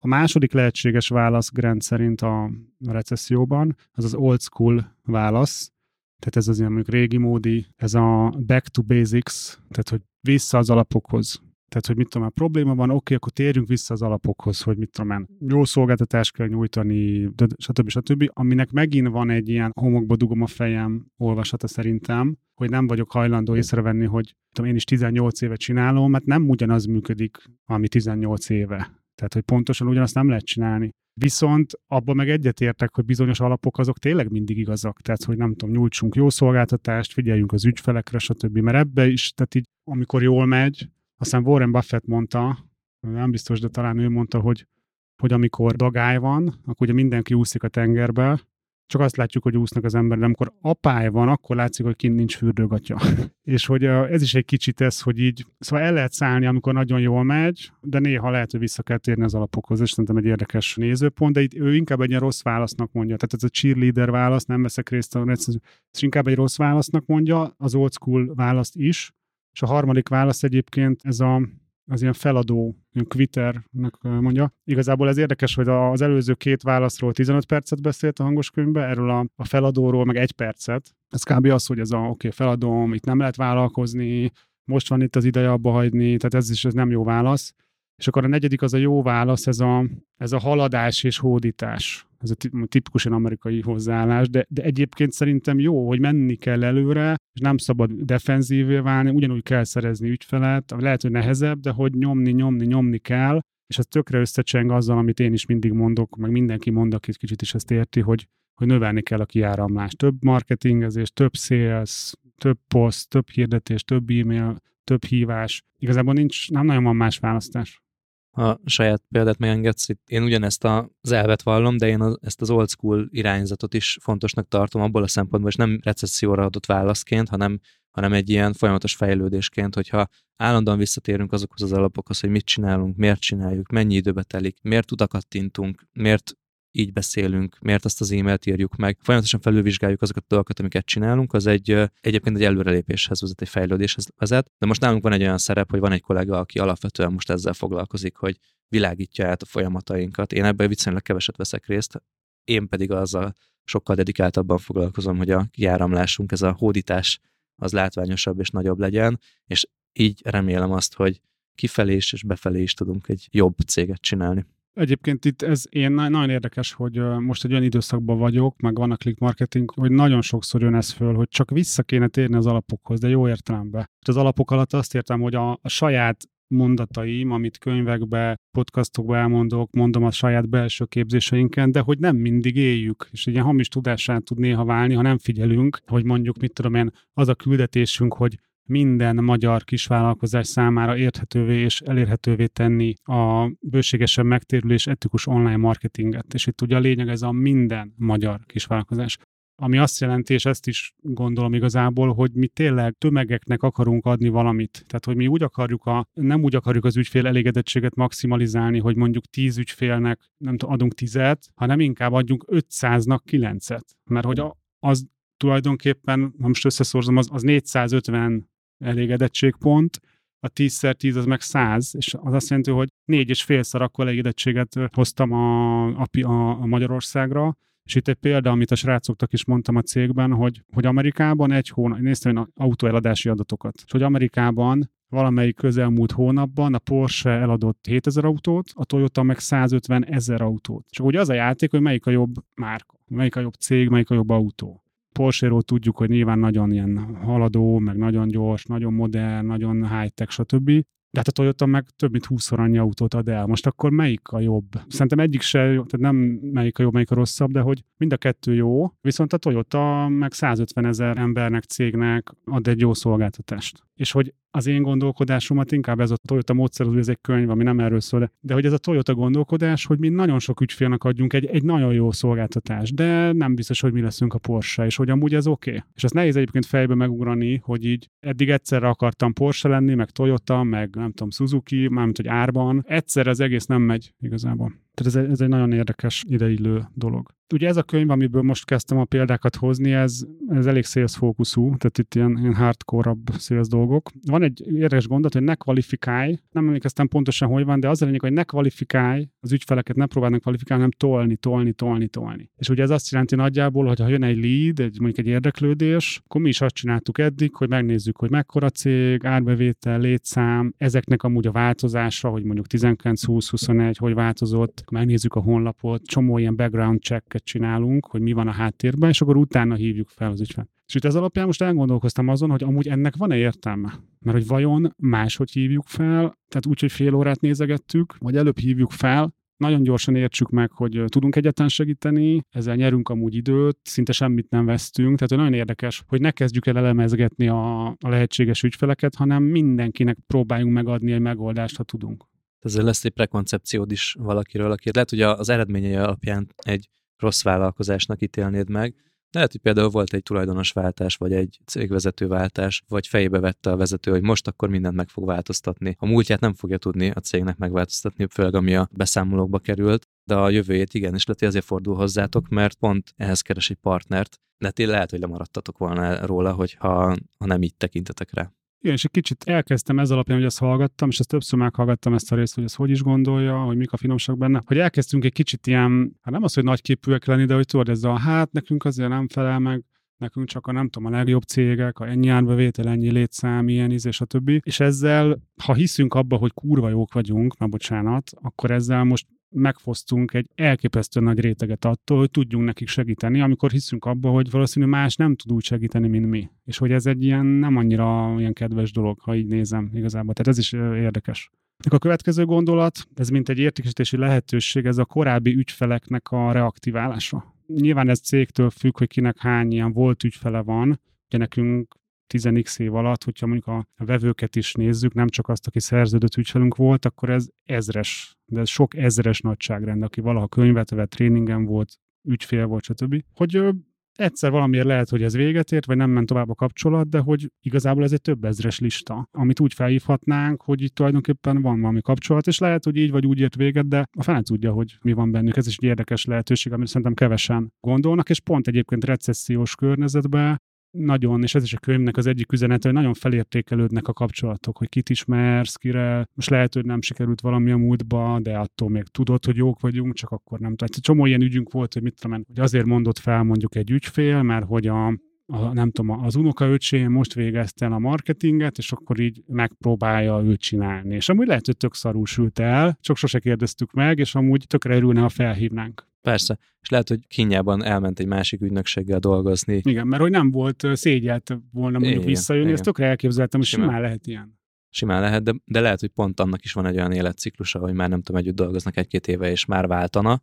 [SPEAKER 3] A második lehetséges válasz Grant szerint a recesszióban, az az old school válasz, tehát ez az ilyen mondjuk régi módi, ez a back to basics, tehát hogy vissza az alapokhoz. Tehát, hogy mit tudom, a probléma van, oké, akkor térjünk vissza az alapokhoz, hogy mit tudom én, jó szolgáltatást kell nyújtani, de stb. stb. Aminek megint van egy ilyen homokba dugom a fejem olvasata szerintem, hogy nem vagyok hajlandó észrevenni, hogy tudom, én is 18 éve csinálom, mert nem ugyanaz működik, ami 18 éve. Tehát, hogy pontosan ugyanazt nem lehet csinálni. Viszont abban meg egyetértek, hogy bizonyos alapok azok tényleg mindig igazak. Tehát, hogy nem tudom, nyújtsunk jó szolgáltatást, figyeljünk az ügyfelekre, stb. Mert ebbe is, tehát így, amikor jól megy, aztán Warren Buffett mondta, nem biztos, de talán ő mondta, hogy, hogy amikor dagály van, akkor ugye mindenki úszik a tengerbe, csak azt látjuk, hogy úsznak az ember, de amikor apály van, akkor látszik, hogy kint nincs fürdőgatja. és hogy ez is egy kicsit ez, hogy így, szóval el lehet szállni, amikor nagyon jól megy, de néha lehet, hogy vissza kell térni az alapokhoz, és szerintem egy érdekes nézőpont, de itt ő inkább egy ilyen rossz válasznak mondja. Tehát ez a cheerleader válasz, nem veszek részt, ez inkább egy rossz válasznak mondja, az old school választ is, és a harmadik válasz egyébként ez a, az ilyen feladó, ilyen quitternek mondja. Igazából ez érdekes, hogy az előző két válaszról 15 percet beszélt a hangos könyvbe, erről a, a feladóról meg egy percet. Ez kb. az, hogy ez a oké, okay, feladom, itt nem lehet vállalkozni, most van itt az ideje abba hagyni, tehát ez is ez nem jó válasz. És akkor a negyedik az a jó válasz, ez a, ez a haladás és hódítás. Ez a tipikusan amerikai hozzáállás, de, de egyébként szerintem jó, hogy menni kell előre, és nem szabad defenzívé válni, ugyanúgy kell szerezni ügyfelet, lehet, hogy nehezebb, de hogy nyomni, nyomni, nyomni kell, és ez tökre összecseng azzal, amit én is mindig mondok, meg mindenki mond, aki kicsit is ezt érti, hogy, hogy növelni kell a kiáramlást. Több marketingezés, több sales, több poszt, több hirdetés, több e-mail, több hívás. Igazából nincs, nem nagyon van más választás
[SPEAKER 2] a saját példát megengedsz, én ugyanezt az elvet vallom, de én ezt az old school irányzatot is fontosnak tartom abból a szempontból, és nem recesszióra adott válaszként, hanem, hanem egy ilyen folyamatos fejlődésként, hogyha állandóan visszatérünk azokhoz az alapokhoz, hogy mit csinálunk, miért csináljuk, mennyi időbe telik, miért utakat tintunk, miért így beszélünk, miért azt az e-mailt írjuk meg, folyamatosan felülvizsgáljuk azokat a dolgokat, amiket csinálunk, az egy egyébként egy előrelépéshez vezet, egy fejlődéshez vezet. De most nálunk van egy olyan szerep, hogy van egy kollega, aki alapvetően most ezzel foglalkozik, hogy világítja át a folyamatainkat. Én ebben viszonylag keveset veszek részt, én pedig azzal sokkal dedikáltabban foglalkozom, hogy a kiáramlásunk, ez a hódítás az látványosabb és nagyobb legyen, és így remélem azt, hogy kifelé is és befelé is tudunk egy jobb céget csinálni.
[SPEAKER 3] Egyébként itt ez én nagyon érdekes, hogy most egy olyan időszakban vagyok, meg van a click marketing, hogy nagyon sokszor jön ez föl, hogy csak vissza kéne térni az alapokhoz, de jó értelemben. Az alapok alatt azt értem, hogy a, a saját mondataim, amit könyvekbe, podcastokba elmondok, mondom a saját belső képzéseinken, de hogy nem mindig éljük, és ilyen hamis tudását tud néha válni, ha nem figyelünk, hogy mondjuk, mit tudom én, az a küldetésünk, hogy minden magyar kisvállalkozás számára érthetővé és elérhetővé tenni a bőségesen megtérülés etikus online marketinget. És itt ugye a lényeg ez a minden magyar kisvállalkozás. ami azt jelenti, és ezt is gondolom igazából, hogy mi tényleg tömegeknek akarunk adni valamit. Tehát, hogy mi úgy akarjuk a, nem úgy akarjuk az ügyfél elégedettséget maximalizálni, hogy mondjuk 10 ügyfélnek nem tudom, adunk 10 hanem inkább adjunk 500-nak 9-et. Mert hogy az tulajdonképpen, ha most összeszorzom, az, az 450 elégedettségpont, a 10x10 az meg 100, és az azt jelenti, hogy négy és félszer akkor elégedettséget hoztam a, a, a Magyarországra, és itt egy példa, amit a srácoknak is mondtam a cégben, hogy, hogy Amerikában egy hónap, néztem én autóeladási adatokat, és hogy Amerikában valamelyik közelmúlt hónapban a Porsche eladott 7000 autót, a Toyota meg 150 ezer autót. Csak ugye az a játék, hogy melyik a jobb márka, melyik a jobb cég, melyik a jobb autó. Porsche-ról tudjuk, hogy nyilván nagyon ilyen haladó, meg nagyon gyors, nagyon modern, nagyon high-tech, stb. De hát a Toyota meg több mint 20 annyi autót ad el. Most akkor melyik a jobb? Szerintem egyik se jó, tehát nem melyik a jobb, melyik a rosszabb, de hogy mind a kettő jó, viszont a Toyota meg 150 ezer embernek, cégnek ad egy jó szolgáltatást. És hogy az én gondolkodásomat inkább ez a Toyota módszer, ez egy könyv, ami nem erről szól, de hogy ez a Toyota gondolkodás, hogy mi nagyon sok ügyfélnek adjunk egy, egy nagyon jó szolgáltatást, de nem biztos, hogy mi leszünk a Porsche, és hogy amúgy ez oké. Okay. És azt nehéz egyébként fejbe megugrani, hogy így eddig egyszerre akartam Porsche lenni, meg Toyota, meg nem tudom, Suzuki, mármint, hogy árban. Egyszer az egész nem megy igazából. Tehát ez egy, ez egy nagyon érdekes ideillő dolog. Ugye ez a könyv, amiből most kezdtem a példákat hozni, ez, ez elég sales fókuszú, tehát itt ilyen, ilyen hardcore-abb sales dolgok. Van egy érdekes gondot, hogy ne kvalifikálj, nem emlékeztem pontosan, hogy van, de az a lényeg, hogy ne kvalifikálj, az ügyfeleket ne próbálnak kvalifikálni, hanem tolni, tolni, tolni, tolni. És ugye ez azt jelenti nagyjából, hogy ha jön egy lead, egy, mondjuk egy érdeklődés, akkor mi is azt csináltuk eddig, hogy megnézzük, hogy mekkora cég, árbevétel, létszám, ezeknek amúgy a változása, hogy mondjuk 19, 20, 21, hogy változott, megnézzük a honlapot, csomó ilyen background checket csinálunk, hogy mi van a háttérben, és akkor utána hívjuk fel az ügyfelet. És itt ez alapján most elgondolkoztam azon, hogy amúgy ennek van-e értelme? Mert hogy vajon máshogy hívjuk fel, tehát úgy, hogy fél órát nézegettük, vagy előbb hívjuk fel, nagyon gyorsan értsük meg, hogy tudunk egyetlen segíteni, ezzel nyerünk amúgy időt, szinte semmit nem vesztünk, tehát nagyon érdekes, hogy ne kezdjük el elemezgetni a, a lehetséges ügyfeleket, hanem mindenkinek próbáljunk megadni egy megoldást, ha tudunk
[SPEAKER 2] ezzel lesz egy prekoncepciód is valakiről, aki lehet, hogy az eredményei alapján egy rossz vállalkozásnak ítélnéd meg, de lehet, hogy például volt egy tulajdonosváltás, vagy egy cégvezetőváltás, vagy fejbe vette a vezető, hogy most akkor mindent meg fog változtatni. A múltját nem fogja tudni a cégnek megváltoztatni, főleg ami a beszámolókba került, de a jövőjét igen, és lehet, hogy azért fordul hozzátok, mert pont ehhez keres egy partnert, de ti lehet, hogy lemaradtatok volna róla, hogyha ha nem így tekintetek rá.
[SPEAKER 3] Igen, és egy kicsit elkezdtem ez alapján, hogy ezt hallgattam, és ezt többször meghallgattam ezt a részt, hogy ez hogy is gondolja, hogy mik a finomság benne, hogy elkezdtünk egy kicsit ilyen, hát nem az, hogy nagyképűek lenni, de hogy tudod, ez a hát nekünk azért nem felel meg, nekünk csak a nem tudom, a legjobb cégek, a ennyi árbevétel, ennyi létszám, ilyen íz és a többi. És ezzel, ha hiszünk abba, hogy kurva jók vagyunk, már bocsánat, akkor ezzel most megfosztunk egy elképesztő nagy réteget attól, hogy tudjunk nekik segíteni, amikor hiszünk abba, hogy valószínű más nem tud úgy segíteni, mint mi. És hogy ez egy ilyen nem annyira ilyen kedves dolog, ha így nézem igazából. Tehát ez is érdekes. A következő gondolat, ez mint egy értékesítési lehetőség, ez a korábbi ügyfeleknek a reaktiválása. Nyilván ez cégtől függ, hogy kinek hány ilyen volt ügyfele van. Ugye nekünk 10x év alatt, hogyha mondjuk a vevőket is nézzük, nem csak azt, aki szerződött ügyfelünk volt, akkor ez ezres, de ez sok ezres nagyságrend, aki valaha könyvet vett, tréningen volt, ügyfél volt, stb. Hogy egyszer valamiért lehet, hogy ez véget ért, vagy nem ment tovább a kapcsolat, de hogy igazából ez egy több ezres lista, amit úgy felhívhatnánk, hogy itt tulajdonképpen van valami kapcsolat, és lehet, hogy így vagy úgy ért véget, de a fene tudja, hogy mi van bennük. Ez is egy érdekes lehetőség, amit szerintem kevesen gondolnak, és pont egyébként recessziós környezetben nagyon, és ez is a könyvnek az egyik üzenete, hogy nagyon felértékelődnek a kapcsolatok, hogy kit ismersz, kire, most lehet, hogy nem sikerült valami a múltba, de attól még tudod, hogy jók vagyunk, csak akkor nem. Tehát csomó ilyen ügyünk volt, hogy mit tudom, hogy azért mondott fel mondjuk egy ügyfél, mert hogy a, a, nem tudom, az unokaöcsém most végezte el a marketinget, és akkor így megpróbálja őt csinálni. És amúgy lehet, hogy tök szarul sült el, csak sose kérdeztük meg, és amúgy tökre örülne, ha felhívnánk.
[SPEAKER 2] Persze, és lehet, hogy kínjában elment egy másik ügynökséggel dolgozni.
[SPEAKER 3] Igen, mert hogy nem volt szégyelt volna mondjuk igen, visszajönni, igen. ezt tökre elképzeltem, hogy simán, simán lehet ilyen.
[SPEAKER 2] Simán lehet, de, de lehet, hogy pont annak is van egy olyan életciklusa, hogy már nem tudom, együtt dolgoznak egy-két éve, és már váltana,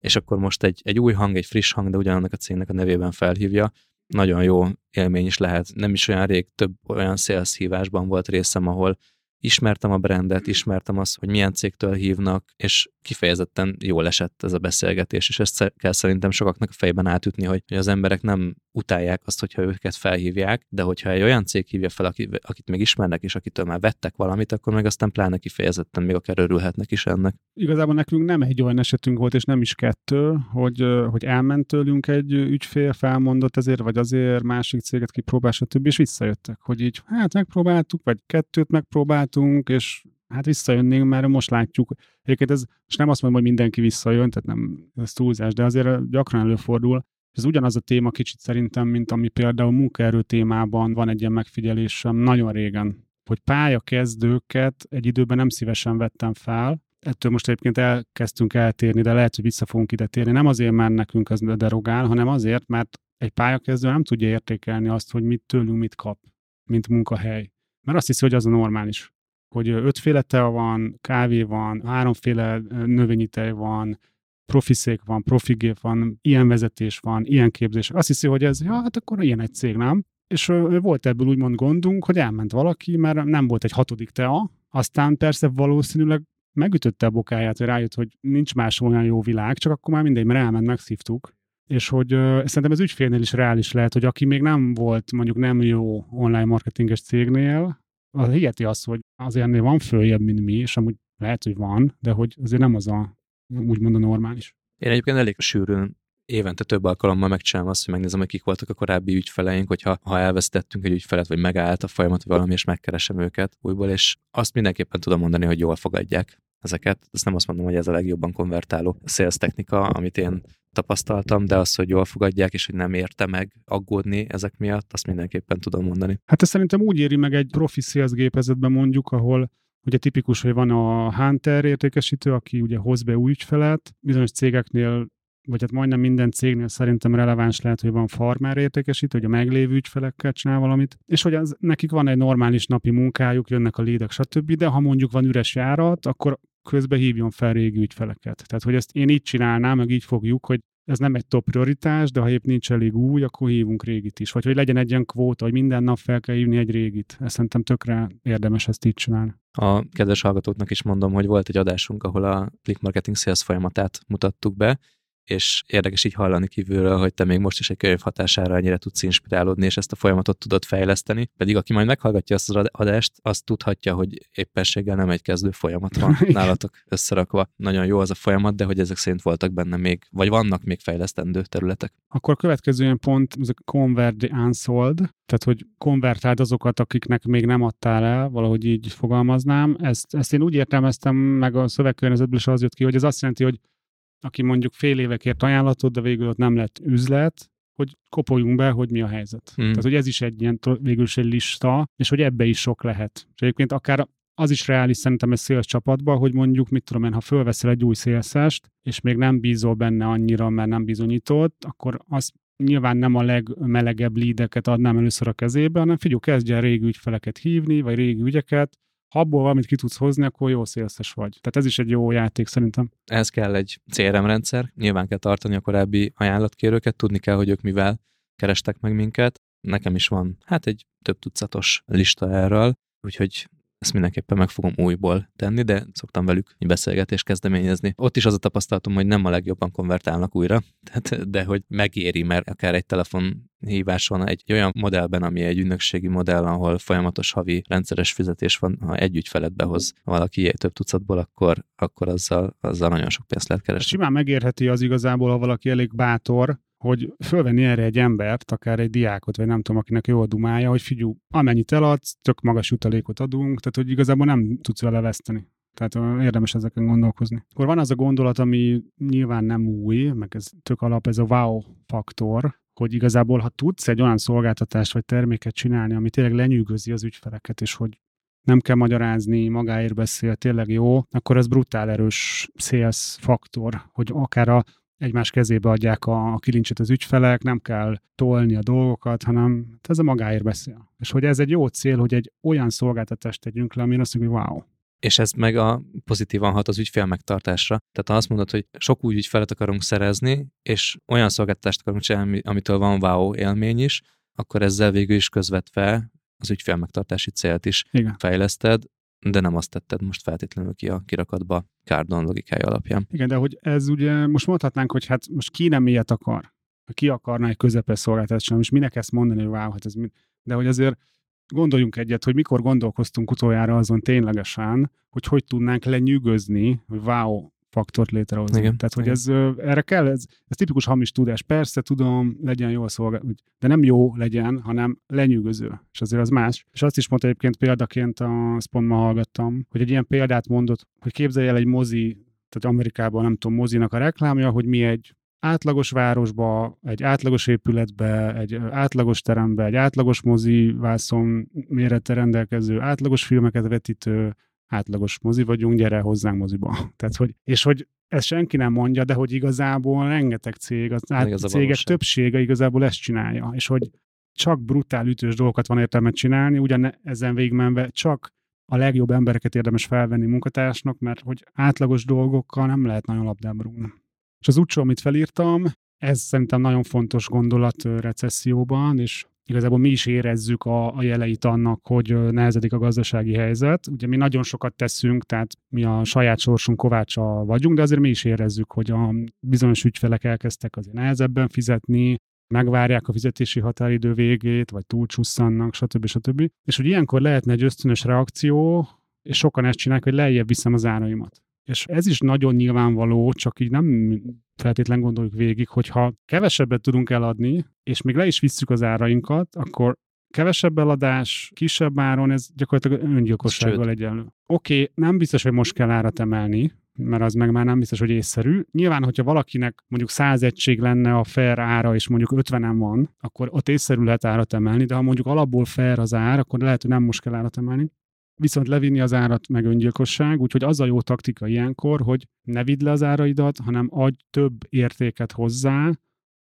[SPEAKER 2] és akkor most egy, egy új hang, egy friss hang, de ugyanannak a cégnek a nevében felhívja. Nagyon jó élmény is lehet. Nem is olyan rég több olyan sales hívásban volt részem, ahol ismertem a brandet, ismertem azt, hogy milyen cégtől hívnak, és kifejezetten jól esett ez a beszélgetés, és ezt kell szerintem sokaknak a fejben átütni, hogy az emberek nem utálják azt, hogyha őket felhívják, de hogyha egy olyan cég hívja fel, akit, még ismernek, és akitől már vettek valamit, akkor meg aztán pláne kifejezetten még akár örülhetnek is ennek.
[SPEAKER 3] Igazából nekünk nem egy olyan esetünk volt, és nem is kettő, hogy, hogy elment tőlünk egy ügyfél, felmondott ezért, vagy azért másik céget kipróbál, stb. és visszajöttek, hogy így, hát megpróbáltuk, vagy kettőt megpróbáltunk, és hát visszajönnénk, mert most látjuk. Egyébként ez, most nem azt mondom, hogy mindenki visszajön, tehát nem ez túlzás, de azért gyakran előfordul. Ez ugyanaz a téma kicsit szerintem, mint ami például munkaerő témában van egy ilyen megfigyelésem nagyon régen, hogy pályakezdőket egy időben nem szívesen vettem fel, ettől most egyébként elkezdtünk eltérni, de lehet, hogy vissza fogunk ide térni. Nem azért, mert nekünk az derogál, hanem azért, mert egy pályakezdő nem tudja értékelni azt, hogy mit tőlünk mit kap, mint munkahely. Mert azt hiszi, hogy az a normális. Hogy ötféle tea van, kávé van, háromféle növényi tej van, profiszék van, profigép van, ilyen vezetés van, ilyen képzés. Azt hiszi, hogy ez, ja, hát akkor ilyen egy cég, nem? És volt ebből úgymond gondunk, hogy elment valaki, mert nem volt egy hatodik tea, aztán persze valószínűleg megütötte a bokáját, hogy rájött, hogy nincs más olyan jó világ, csak akkor már mindegy, mert elment, megszívtuk. És hogy uh, szerintem ez ügyfélnél is reális lehet, hogy aki még nem volt mondjuk nem jó online marketinges cégnél, az hiheti azt, hogy azért ennél van följebb, mint mi, és amúgy lehet, hogy van, de hogy azért nem az a úgymond a normális.
[SPEAKER 2] Én egyébként elég sűrűn évente több alkalommal megcsinálom azt, hogy megnézem, hogy kik voltak a korábbi ügyfeleink, hogyha ha elvesztettünk egy ügyfelet, vagy megállt a folyamat, vagy valami, és megkeresem őket újból, és azt mindenképpen tudom mondani, hogy jól fogadják ezeket. Ezt nem azt mondom, hogy ez a legjobban konvertáló sales technika, amit én tapasztaltam, de az, hogy jól fogadják, és hogy nem érte meg aggódni ezek miatt, azt mindenképpen tudom mondani.
[SPEAKER 3] Hát ez szerintem úgy éri meg egy profi sales gépezetben mondjuk, ahol Ugye tipikus, hogy van a Hunter értékesítő, aki ugye hoz be új ügyfelet, bizonyos cégeknél vagy hát majdnem minden cégnél szerintem releváns lehet, hogy van farmer értékesítő, hogy a meglévő ügyfelekkel csinál valamit, és hogy az, nekik van egy normális napi munkájuk, jönnek a lédek, stb., de ha mondjuk van üres járat, akkor közben hívjon fel régi ügyfeleket. Tehát, hogy ezt én így csinálnám, meg így fogjuk, hogy ez nem egy top prioritás, de ha épp nincs elég új, akkor hívunk régit is. Vagy hogy legyen egy ilyen kvóta, hogy minden nap fel kell hívni egy régit. Ezt szerintem tökre érdemes ezt így csinálni.
[SPEAKER 2] A kedves hallgatóknak is mondom, hogy volt egy adásunk, ahol a click marketing sales folyamatát mutattuk be, és érdekes így hallani kívülről, hogy te még most is egy könyv hatására ennyire tudsz inspirálódni, és ezt a folyamatot tudod fejleszteni. Pedig aki majd meghallgatja azt az adást, azt tudhatja, hogy éppenséggel nem egy kezdő folyamat van nálatok összerakva. Nagyon jó az a folyamat, de hogy ezek szerint voltak benne még, vagy vannak még fejlesztendő területek.
[SPEAKER 3] Akkor a következő ilyen pont, ez a convert the unsold, tehát hogy konvertáld azokat, akiknek még nem adtál el, valahogy így fogalmaznám. Ezt, ezt én úgy értelmeztem, meg a szövegkörnyezetből is az jött ki, hogy ez azt jelenti, hogy aki mondjuk fél évekért ajánlatot, de végül ott nem lett üzlet, hogy kopoljunk be, hogy mi a helyzet. Hmm. Tehát, hogy ez is egy ilyen végül is egy lista, és hogy ebbe is sok lehet. És egyébként akár az is reális szerintem egy sales csapatban, hogy mondjuk, mit tudom én, ha fölveszel egy új szélszest, és még nem bízol benne annyira, mert nem bizonyított, akkor az nyilván nem a legmelegebb lídeket adnám először a kezébe, hanem figyelj, kezdjen régi ügyfeleket hívni, vagy régi ügyeket, ha abból valamit ki tudsz hozni, akkor jó szélszes vagy. Tehát ez is egy jó játék szerintem.
[SPEAKER 2] Ez kell egy CRM rendszer, nyilván kell tartani a korábbi ajánlatkérőket, tudni kell, hogy ők mivel kerestek meg minket. Nekem is van hát egy több tucatos lista erről, úgyhogy ezt mindenképpen meg fogom újból tenni, de szoktam velük beszélgetést kezdeményezni. Ott is az a tapasztalatom, hogy nem a legjobban konvertálnak újra, tehát, de hogy megéri, mert akár egy telefonhívás van egy olyan modellben, ami egy ügynökségi modell, ahol folyamatos havi rendszeres fizetés van, ha egy ügyfelet behoz valaki több tucatból, akkor, akkor azzal, azzal nagyon sok pénzt lehet keresni.
[SPEAKER 3] Simán megérheti az igazából, ha valaki elég bátor, hogy fölvenni erre egy embert, akár egy diákot, vagy nem tudom, akinek jó a dumája, hogy figyú, amennyit eladsz, tök magas jutalékot adunk, tehát hogy igazából nem tudsz vele veszteni. Tehát érdemes ezeken gondolkozni. Akkor van az a gondolat, ami nyilván nem új, meg ez tök alap, ez a wow faktor, hogy igazából, ha tudsz egy olyan szolgáltatást vagy terméket csinálni, ami tényleg lenyűgözi az ügyfeleket, és hogy nem kell magyarázni, magáért beszél, tényleg jó, akkor ez brutál erős sales faktor, hogy akár a egymás kezébe adják a, a kilincset az ügyfelek, nem kell tolni a dolgokat, hanem ez a magáért beszél. És hogy ez egy jó cél, hogy egy olyan szolgáltatást tegyünk le, amin azt mondjuk, hogy wow,
[SPEAKER 2] és ez meg a pozitívan hat az ügyfél megtartásra. Tehát ha azt mondod, hogy sok új ügyfelet akarunk szerezni, és olyan szolgáltatást akarunk csinálni, amitől van wow élmény is, akkor ezzel végül is közvetve az ügyfél megtartási célt is Igen. fejleszted, de nem azt tetted most feltétlenül ki a kirakatba Cardon logikája alapján.
[SPEAKER 3] Igen, de hogy ez ugye, most mondhatnánk, hogy hát most ki nem ilyet akar? Ki akarna egy közepes szolgáltatást csinálni, és minek ezt mondani, hogy wow, hát ez mind... De hogy azért gondoljunk egyet, hogy mikor gondolkoztunk utoljára azon ténylegesen, hogy hogy tudnánk lenyűgözni, hogy wow, faktort létrehozni. Igen. Tehát, hogy ez, erre kell, ez, ez tipikus hamis tudás. Persze, tudom, legyen jól szolgál, de nem jó legyen, hanem lenyűgöző. És azért az más. És azt is mondta egyébként példaként, azt pont ma hallgattam, hogy egy ilyen példát mondott, hogy képzelj el egy mozi, tehát Amerikában nem tudom, mozinak a reklámja, hogy mi egy átlagos városba, egy átlagos épületbe, egy átlagos terembe, egy átlagos mozi vászon mérete rendelkező, átlagos filmeket vetítő, átlagos mozi vagyunk, gyere hozzánk moziba. Tehát, hogy, és hogy ezt senki nem mondja, de hogy igazából rengeteg cég, az át, cégek valóság. többsége igazából ezt csinálja, és hogy csak brutál ütős dolgokat van értelme csinálni, ugyan ezen végigmenve csak a legjobb embereket érdemes felvenni munkatársnak, mert hogy átlagos dolgokkal nem lehet nagyon labdába rúgni. És az utcsó, amit felírtam, ez szerintem nagyon fontos gondolat recesszióban, és igazából mi is érezzük a, a jeleit annak, hogy nehezedik a gazdasági helyzet. Ugye mi nagyon sokat teszünk, tehát mi a saját sorsunk kovácsa vagyunk, de azért mi is érezzük, hogy a bizonyos ügyfelek elkezdtek azért nehezebben fizetni, megvárják a fizetési határidő végét, vagy túlcsusszannak, stb. stb. És hogy ilyenkor lehetne egy ösztönös reakció, és sokan ezt csinálják, hogy lejjebb viszem az áraimat. És ez is nagyon nyilvánvaló, csak így nem feltétlen gondoljuk végig, hogyha kevesebbet tudunk eladni, és még le is visszük az árainkat, akkor kevesebb eladás, kisebb áron, ez gyakorlatilag öngyilkossággal egyenlő. Oké, okay, nem biztos, hogy most kell árat emelni, mert az meg már nem biztos, hogy észszerű. Nyilván, hogyha valakinek mondjuk 100 egység lenne a fair ára, és mondjuk 50 van, akkor ott észszerű lehet árat emelni, de ha mondjuk alapból fair az ár, akkor lehet, hogy nem most kell árat emelni viszont levinni az árat meg öngyilkosság, úgyhogy az a jó taktika ilyenkor, hogy ne vidd le az áraidat, hanem adj több értéket hozzá.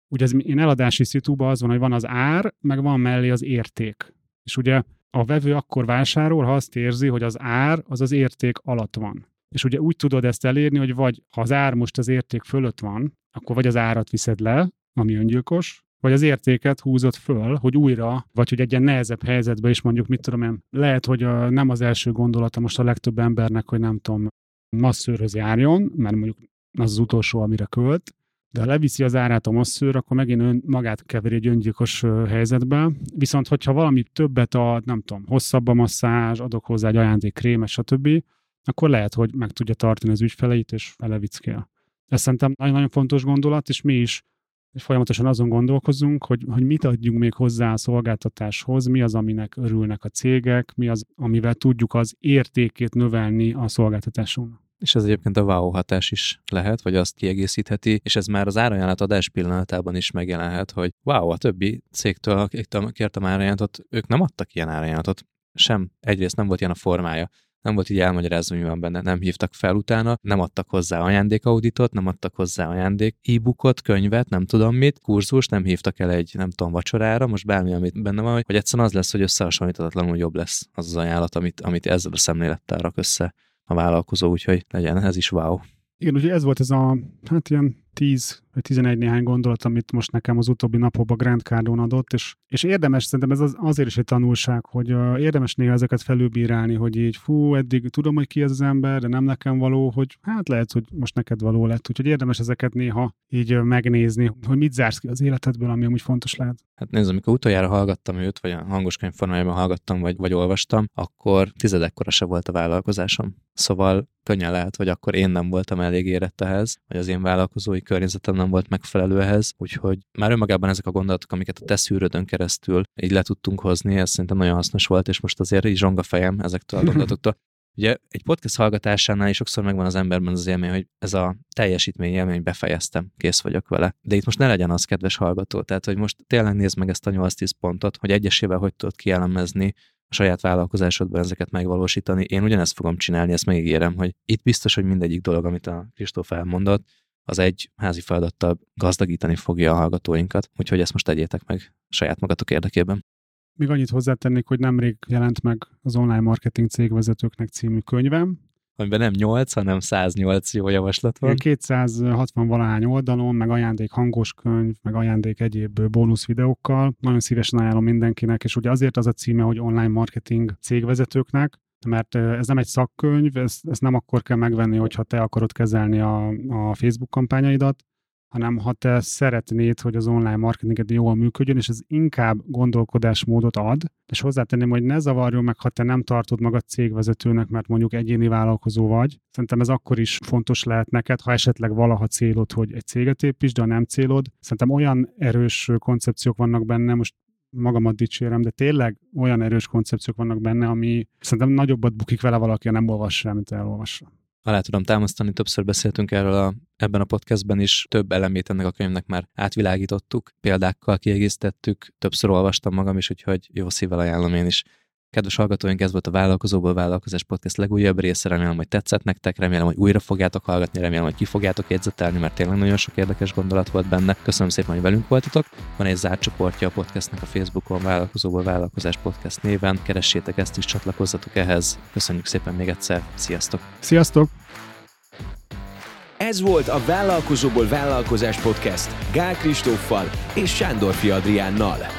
[SPEAKER 3] Ugye ez én eladási szitúban az van, hogy van az ár, meg van mellé az érték. És ugye a vevő akkor vásárol, ha azt érzi, hogy az ár az az érték alatt van. És ugye úgy tudod ezt elérni, hogy vagy ha az ár most az érték fölött van, akkor vagy az árat viszed le, ami öngyilkos, vagy az értéket húzott föl, hogy újra, vagy hogy egy ilyen nehezebb helyzetbe is mondjuk, mit tudom én, lehet, hogy a, nem az első gondolata most a legtöbb embernek, hogy nem tudom, masszőrhöz járjon, mert mondjuk az az utolsó, amire költ, de ha leviszi az árát a masszőr, akkor megint ön magát keveri egy öngyilkos helyzetbe. Viszont, hogyha valami többet ad, nem tudom, hosszabb a masszázs, adok hozzá egy ajándék krémet, stb., akkor lehet, hogy meg tudja tartani az ügyfeleit, és felevickél. Ez szerintem nagyon-nagyon fontos gondolat, és mi is és folyamatosan azon gondolkozunk, hogy, hogy mit adjunk még hozzá a szolgáltatáshoz, mi az, aminek örülnek a cégek, mi az, amivel tudjuk az értékét növelni a szolgáltatásunknak.
[SPEAKER 2] És ez egyébként a wow hatás is lehet, vagy azt kiegészítheti, és ez már az árajánlat adás pillanatában is megjelenhet, hogy wow, a többi cégtől, akiktől kértem árajánlatot, ők nem adtak ilyen árajánlatot, sem. Egyrészt nem volt ilyen a formája nem volt így elmagyarázva, mi van benne, nem hívtak fel utána, nem adtak hozzá ajándékauditot, nem adtak hozzá ajándék e-bookot, könyvet, nem tudom mit, kurzus, nem hívtak el egy, nem tudom, vacsorára, most bármi, amit benne van, hogy egyszerűen az lesz, hogy összehasonlíthatatlanul jobb lesz az az ajánlat, amit, amit ezzel a szemlélettel rak össze a vállalkozó, úgyhogy legyen ez is wow.
[SPEAKER 3] Igen, ugye ez volt ez a, hát ilyen 10 vagy 11 néhány gondolat, amit most nekem az utóbbi napokban Grand Cardon adott, és, és érdemes, szerintem ez az, azért is egy tanulság, hogy uh, érdemes néha ezeket felülbírálni, hogy így fú, eddig tudom, hogy ki ez az ember, de nem nekem való, hogy hát lehet, hogy most neked való lett, úgyhogy érdemes ezeket néha így uh, megnézni, hogy mit zársz ki az életedből, ami amúgy fontos lehet.
[SPEAKER 2] Hát nézd, amikor utoljára hallgattam őt, vagy a hangos könyv formájában hallgattam, vagy, vagy olvastam, akkor tizedekkora se volt a vállalkozásom. Szóval könnyen lehet, hogy akkor én nem voltam elég érett ehhez, vagy az én vállalkozói környezetem nem volt megfelelő ehhez, úgyhogy már önmagában ezek a gondolatok, amiket a te szűrődön keresztül így le tudtunk hozni, ez szerintem nagyon hasznos volt, és most azért így zsong a fejem ezektől a gondolatoktól. Ugye egy podcast hallgatásánál is sokszor megvan az emberben az élmény, hogy ez a teljesítmény élmény befejeztem, kész vagyok vele. De itt most ne legyen az, kedves hallgató, tehát hogy most tényleg nézd meg ezt a 8-10 pontot, hogy egyesével hogy tudod kielemezni a saját vállalkozásodban ezeket megvalósítani. Én ugyanezt fogom csinálni, ezt megígérem, hogy itt biztos, hogy mindegyik dolog, amit a Kristóf elmondott, az egy házi feladattal gazdagítani fogja a hallgatóinkat, úgyhogy ezt most tegyétek meg saját magatok érdekében.
[SPEAKER 3] Még annyit hozzátennék, hogy nemrég jelent meg az online marketing cégvezetőknek című könyvem,
[SPEAKER 2] amiben nem 8, hanem 108 jó javaslat van.
[SPEAKER 3] 260 valahány oldalon, meg ajándék hangos könyv, meg ajándék egyéb bónusz videókkal. Nagyon szívesen ajánlom mindenkinek, és ugye azért az a címe, hogy online marketing cégvezetőknek, mert ez nem egy szakkönyv, ezt, ezt nem akkor kell megvenni, hogyha te akarod kezelni a, a Facebook kampányaidat, hanem ha te szeretnéd, hogy az online marketinged jól működjön, és ez inkább gondolkodásmódot ad, és hozzátenném, hogy ne zavarjon meg, ha te nem tartod magad cégvezetőnek, mert mondjuk egyéni vállalkozó vagy. Szerintem ez akkor is fontos lehet neked, ha esetleg valaha célod, hogy egy céget építs, de ha nem célod. Szerintem olyan erős koncepciók vannak benne, most magamat dicsérem, de tényleg olyan erős koncepciók vannak benne, ami szerintem nagyobbat bukik vele valaki, ha nem olvas rá, mint elolvassa
[SPEAKER 2] alá tudom támasztani, többször beszéltünk erről a, ebben a podcastben is, több elemét ennek a könyvnek már átvilágítottuk, példákkal kiegészítettük, többször olvastam magam is, úgyhogy jó szívvel ajánlom én is. Kedves hallgatóink, ez volt a Vállalkozóból Vállalkozás Podcast legújabb része. Remélem, hogy tetszett nektek, remélem, hogy újra fogjátok hallgatni, remélem, hogy ki fogjátok jegyzetelni, mert tényleg nagyon sok érdekes gondolat volt benne. Köszönöm szépen, hogy velünk voltatok. Van egy zárt csoportja a podcastnek a Facebookon, Vállalkozóból Vállalkozás Podcast néven. Keressétek ezt is, csatlakozzatok ehhez. Köszönjük szépen még egyszer. Sziasztok!
[SPEAKER 3] Sziasztok!
[SPEAKER 1] Ez volt a Vállalkozóból Vállalkozás Podcast Gál Kristóffal és Sándor Adriánnal.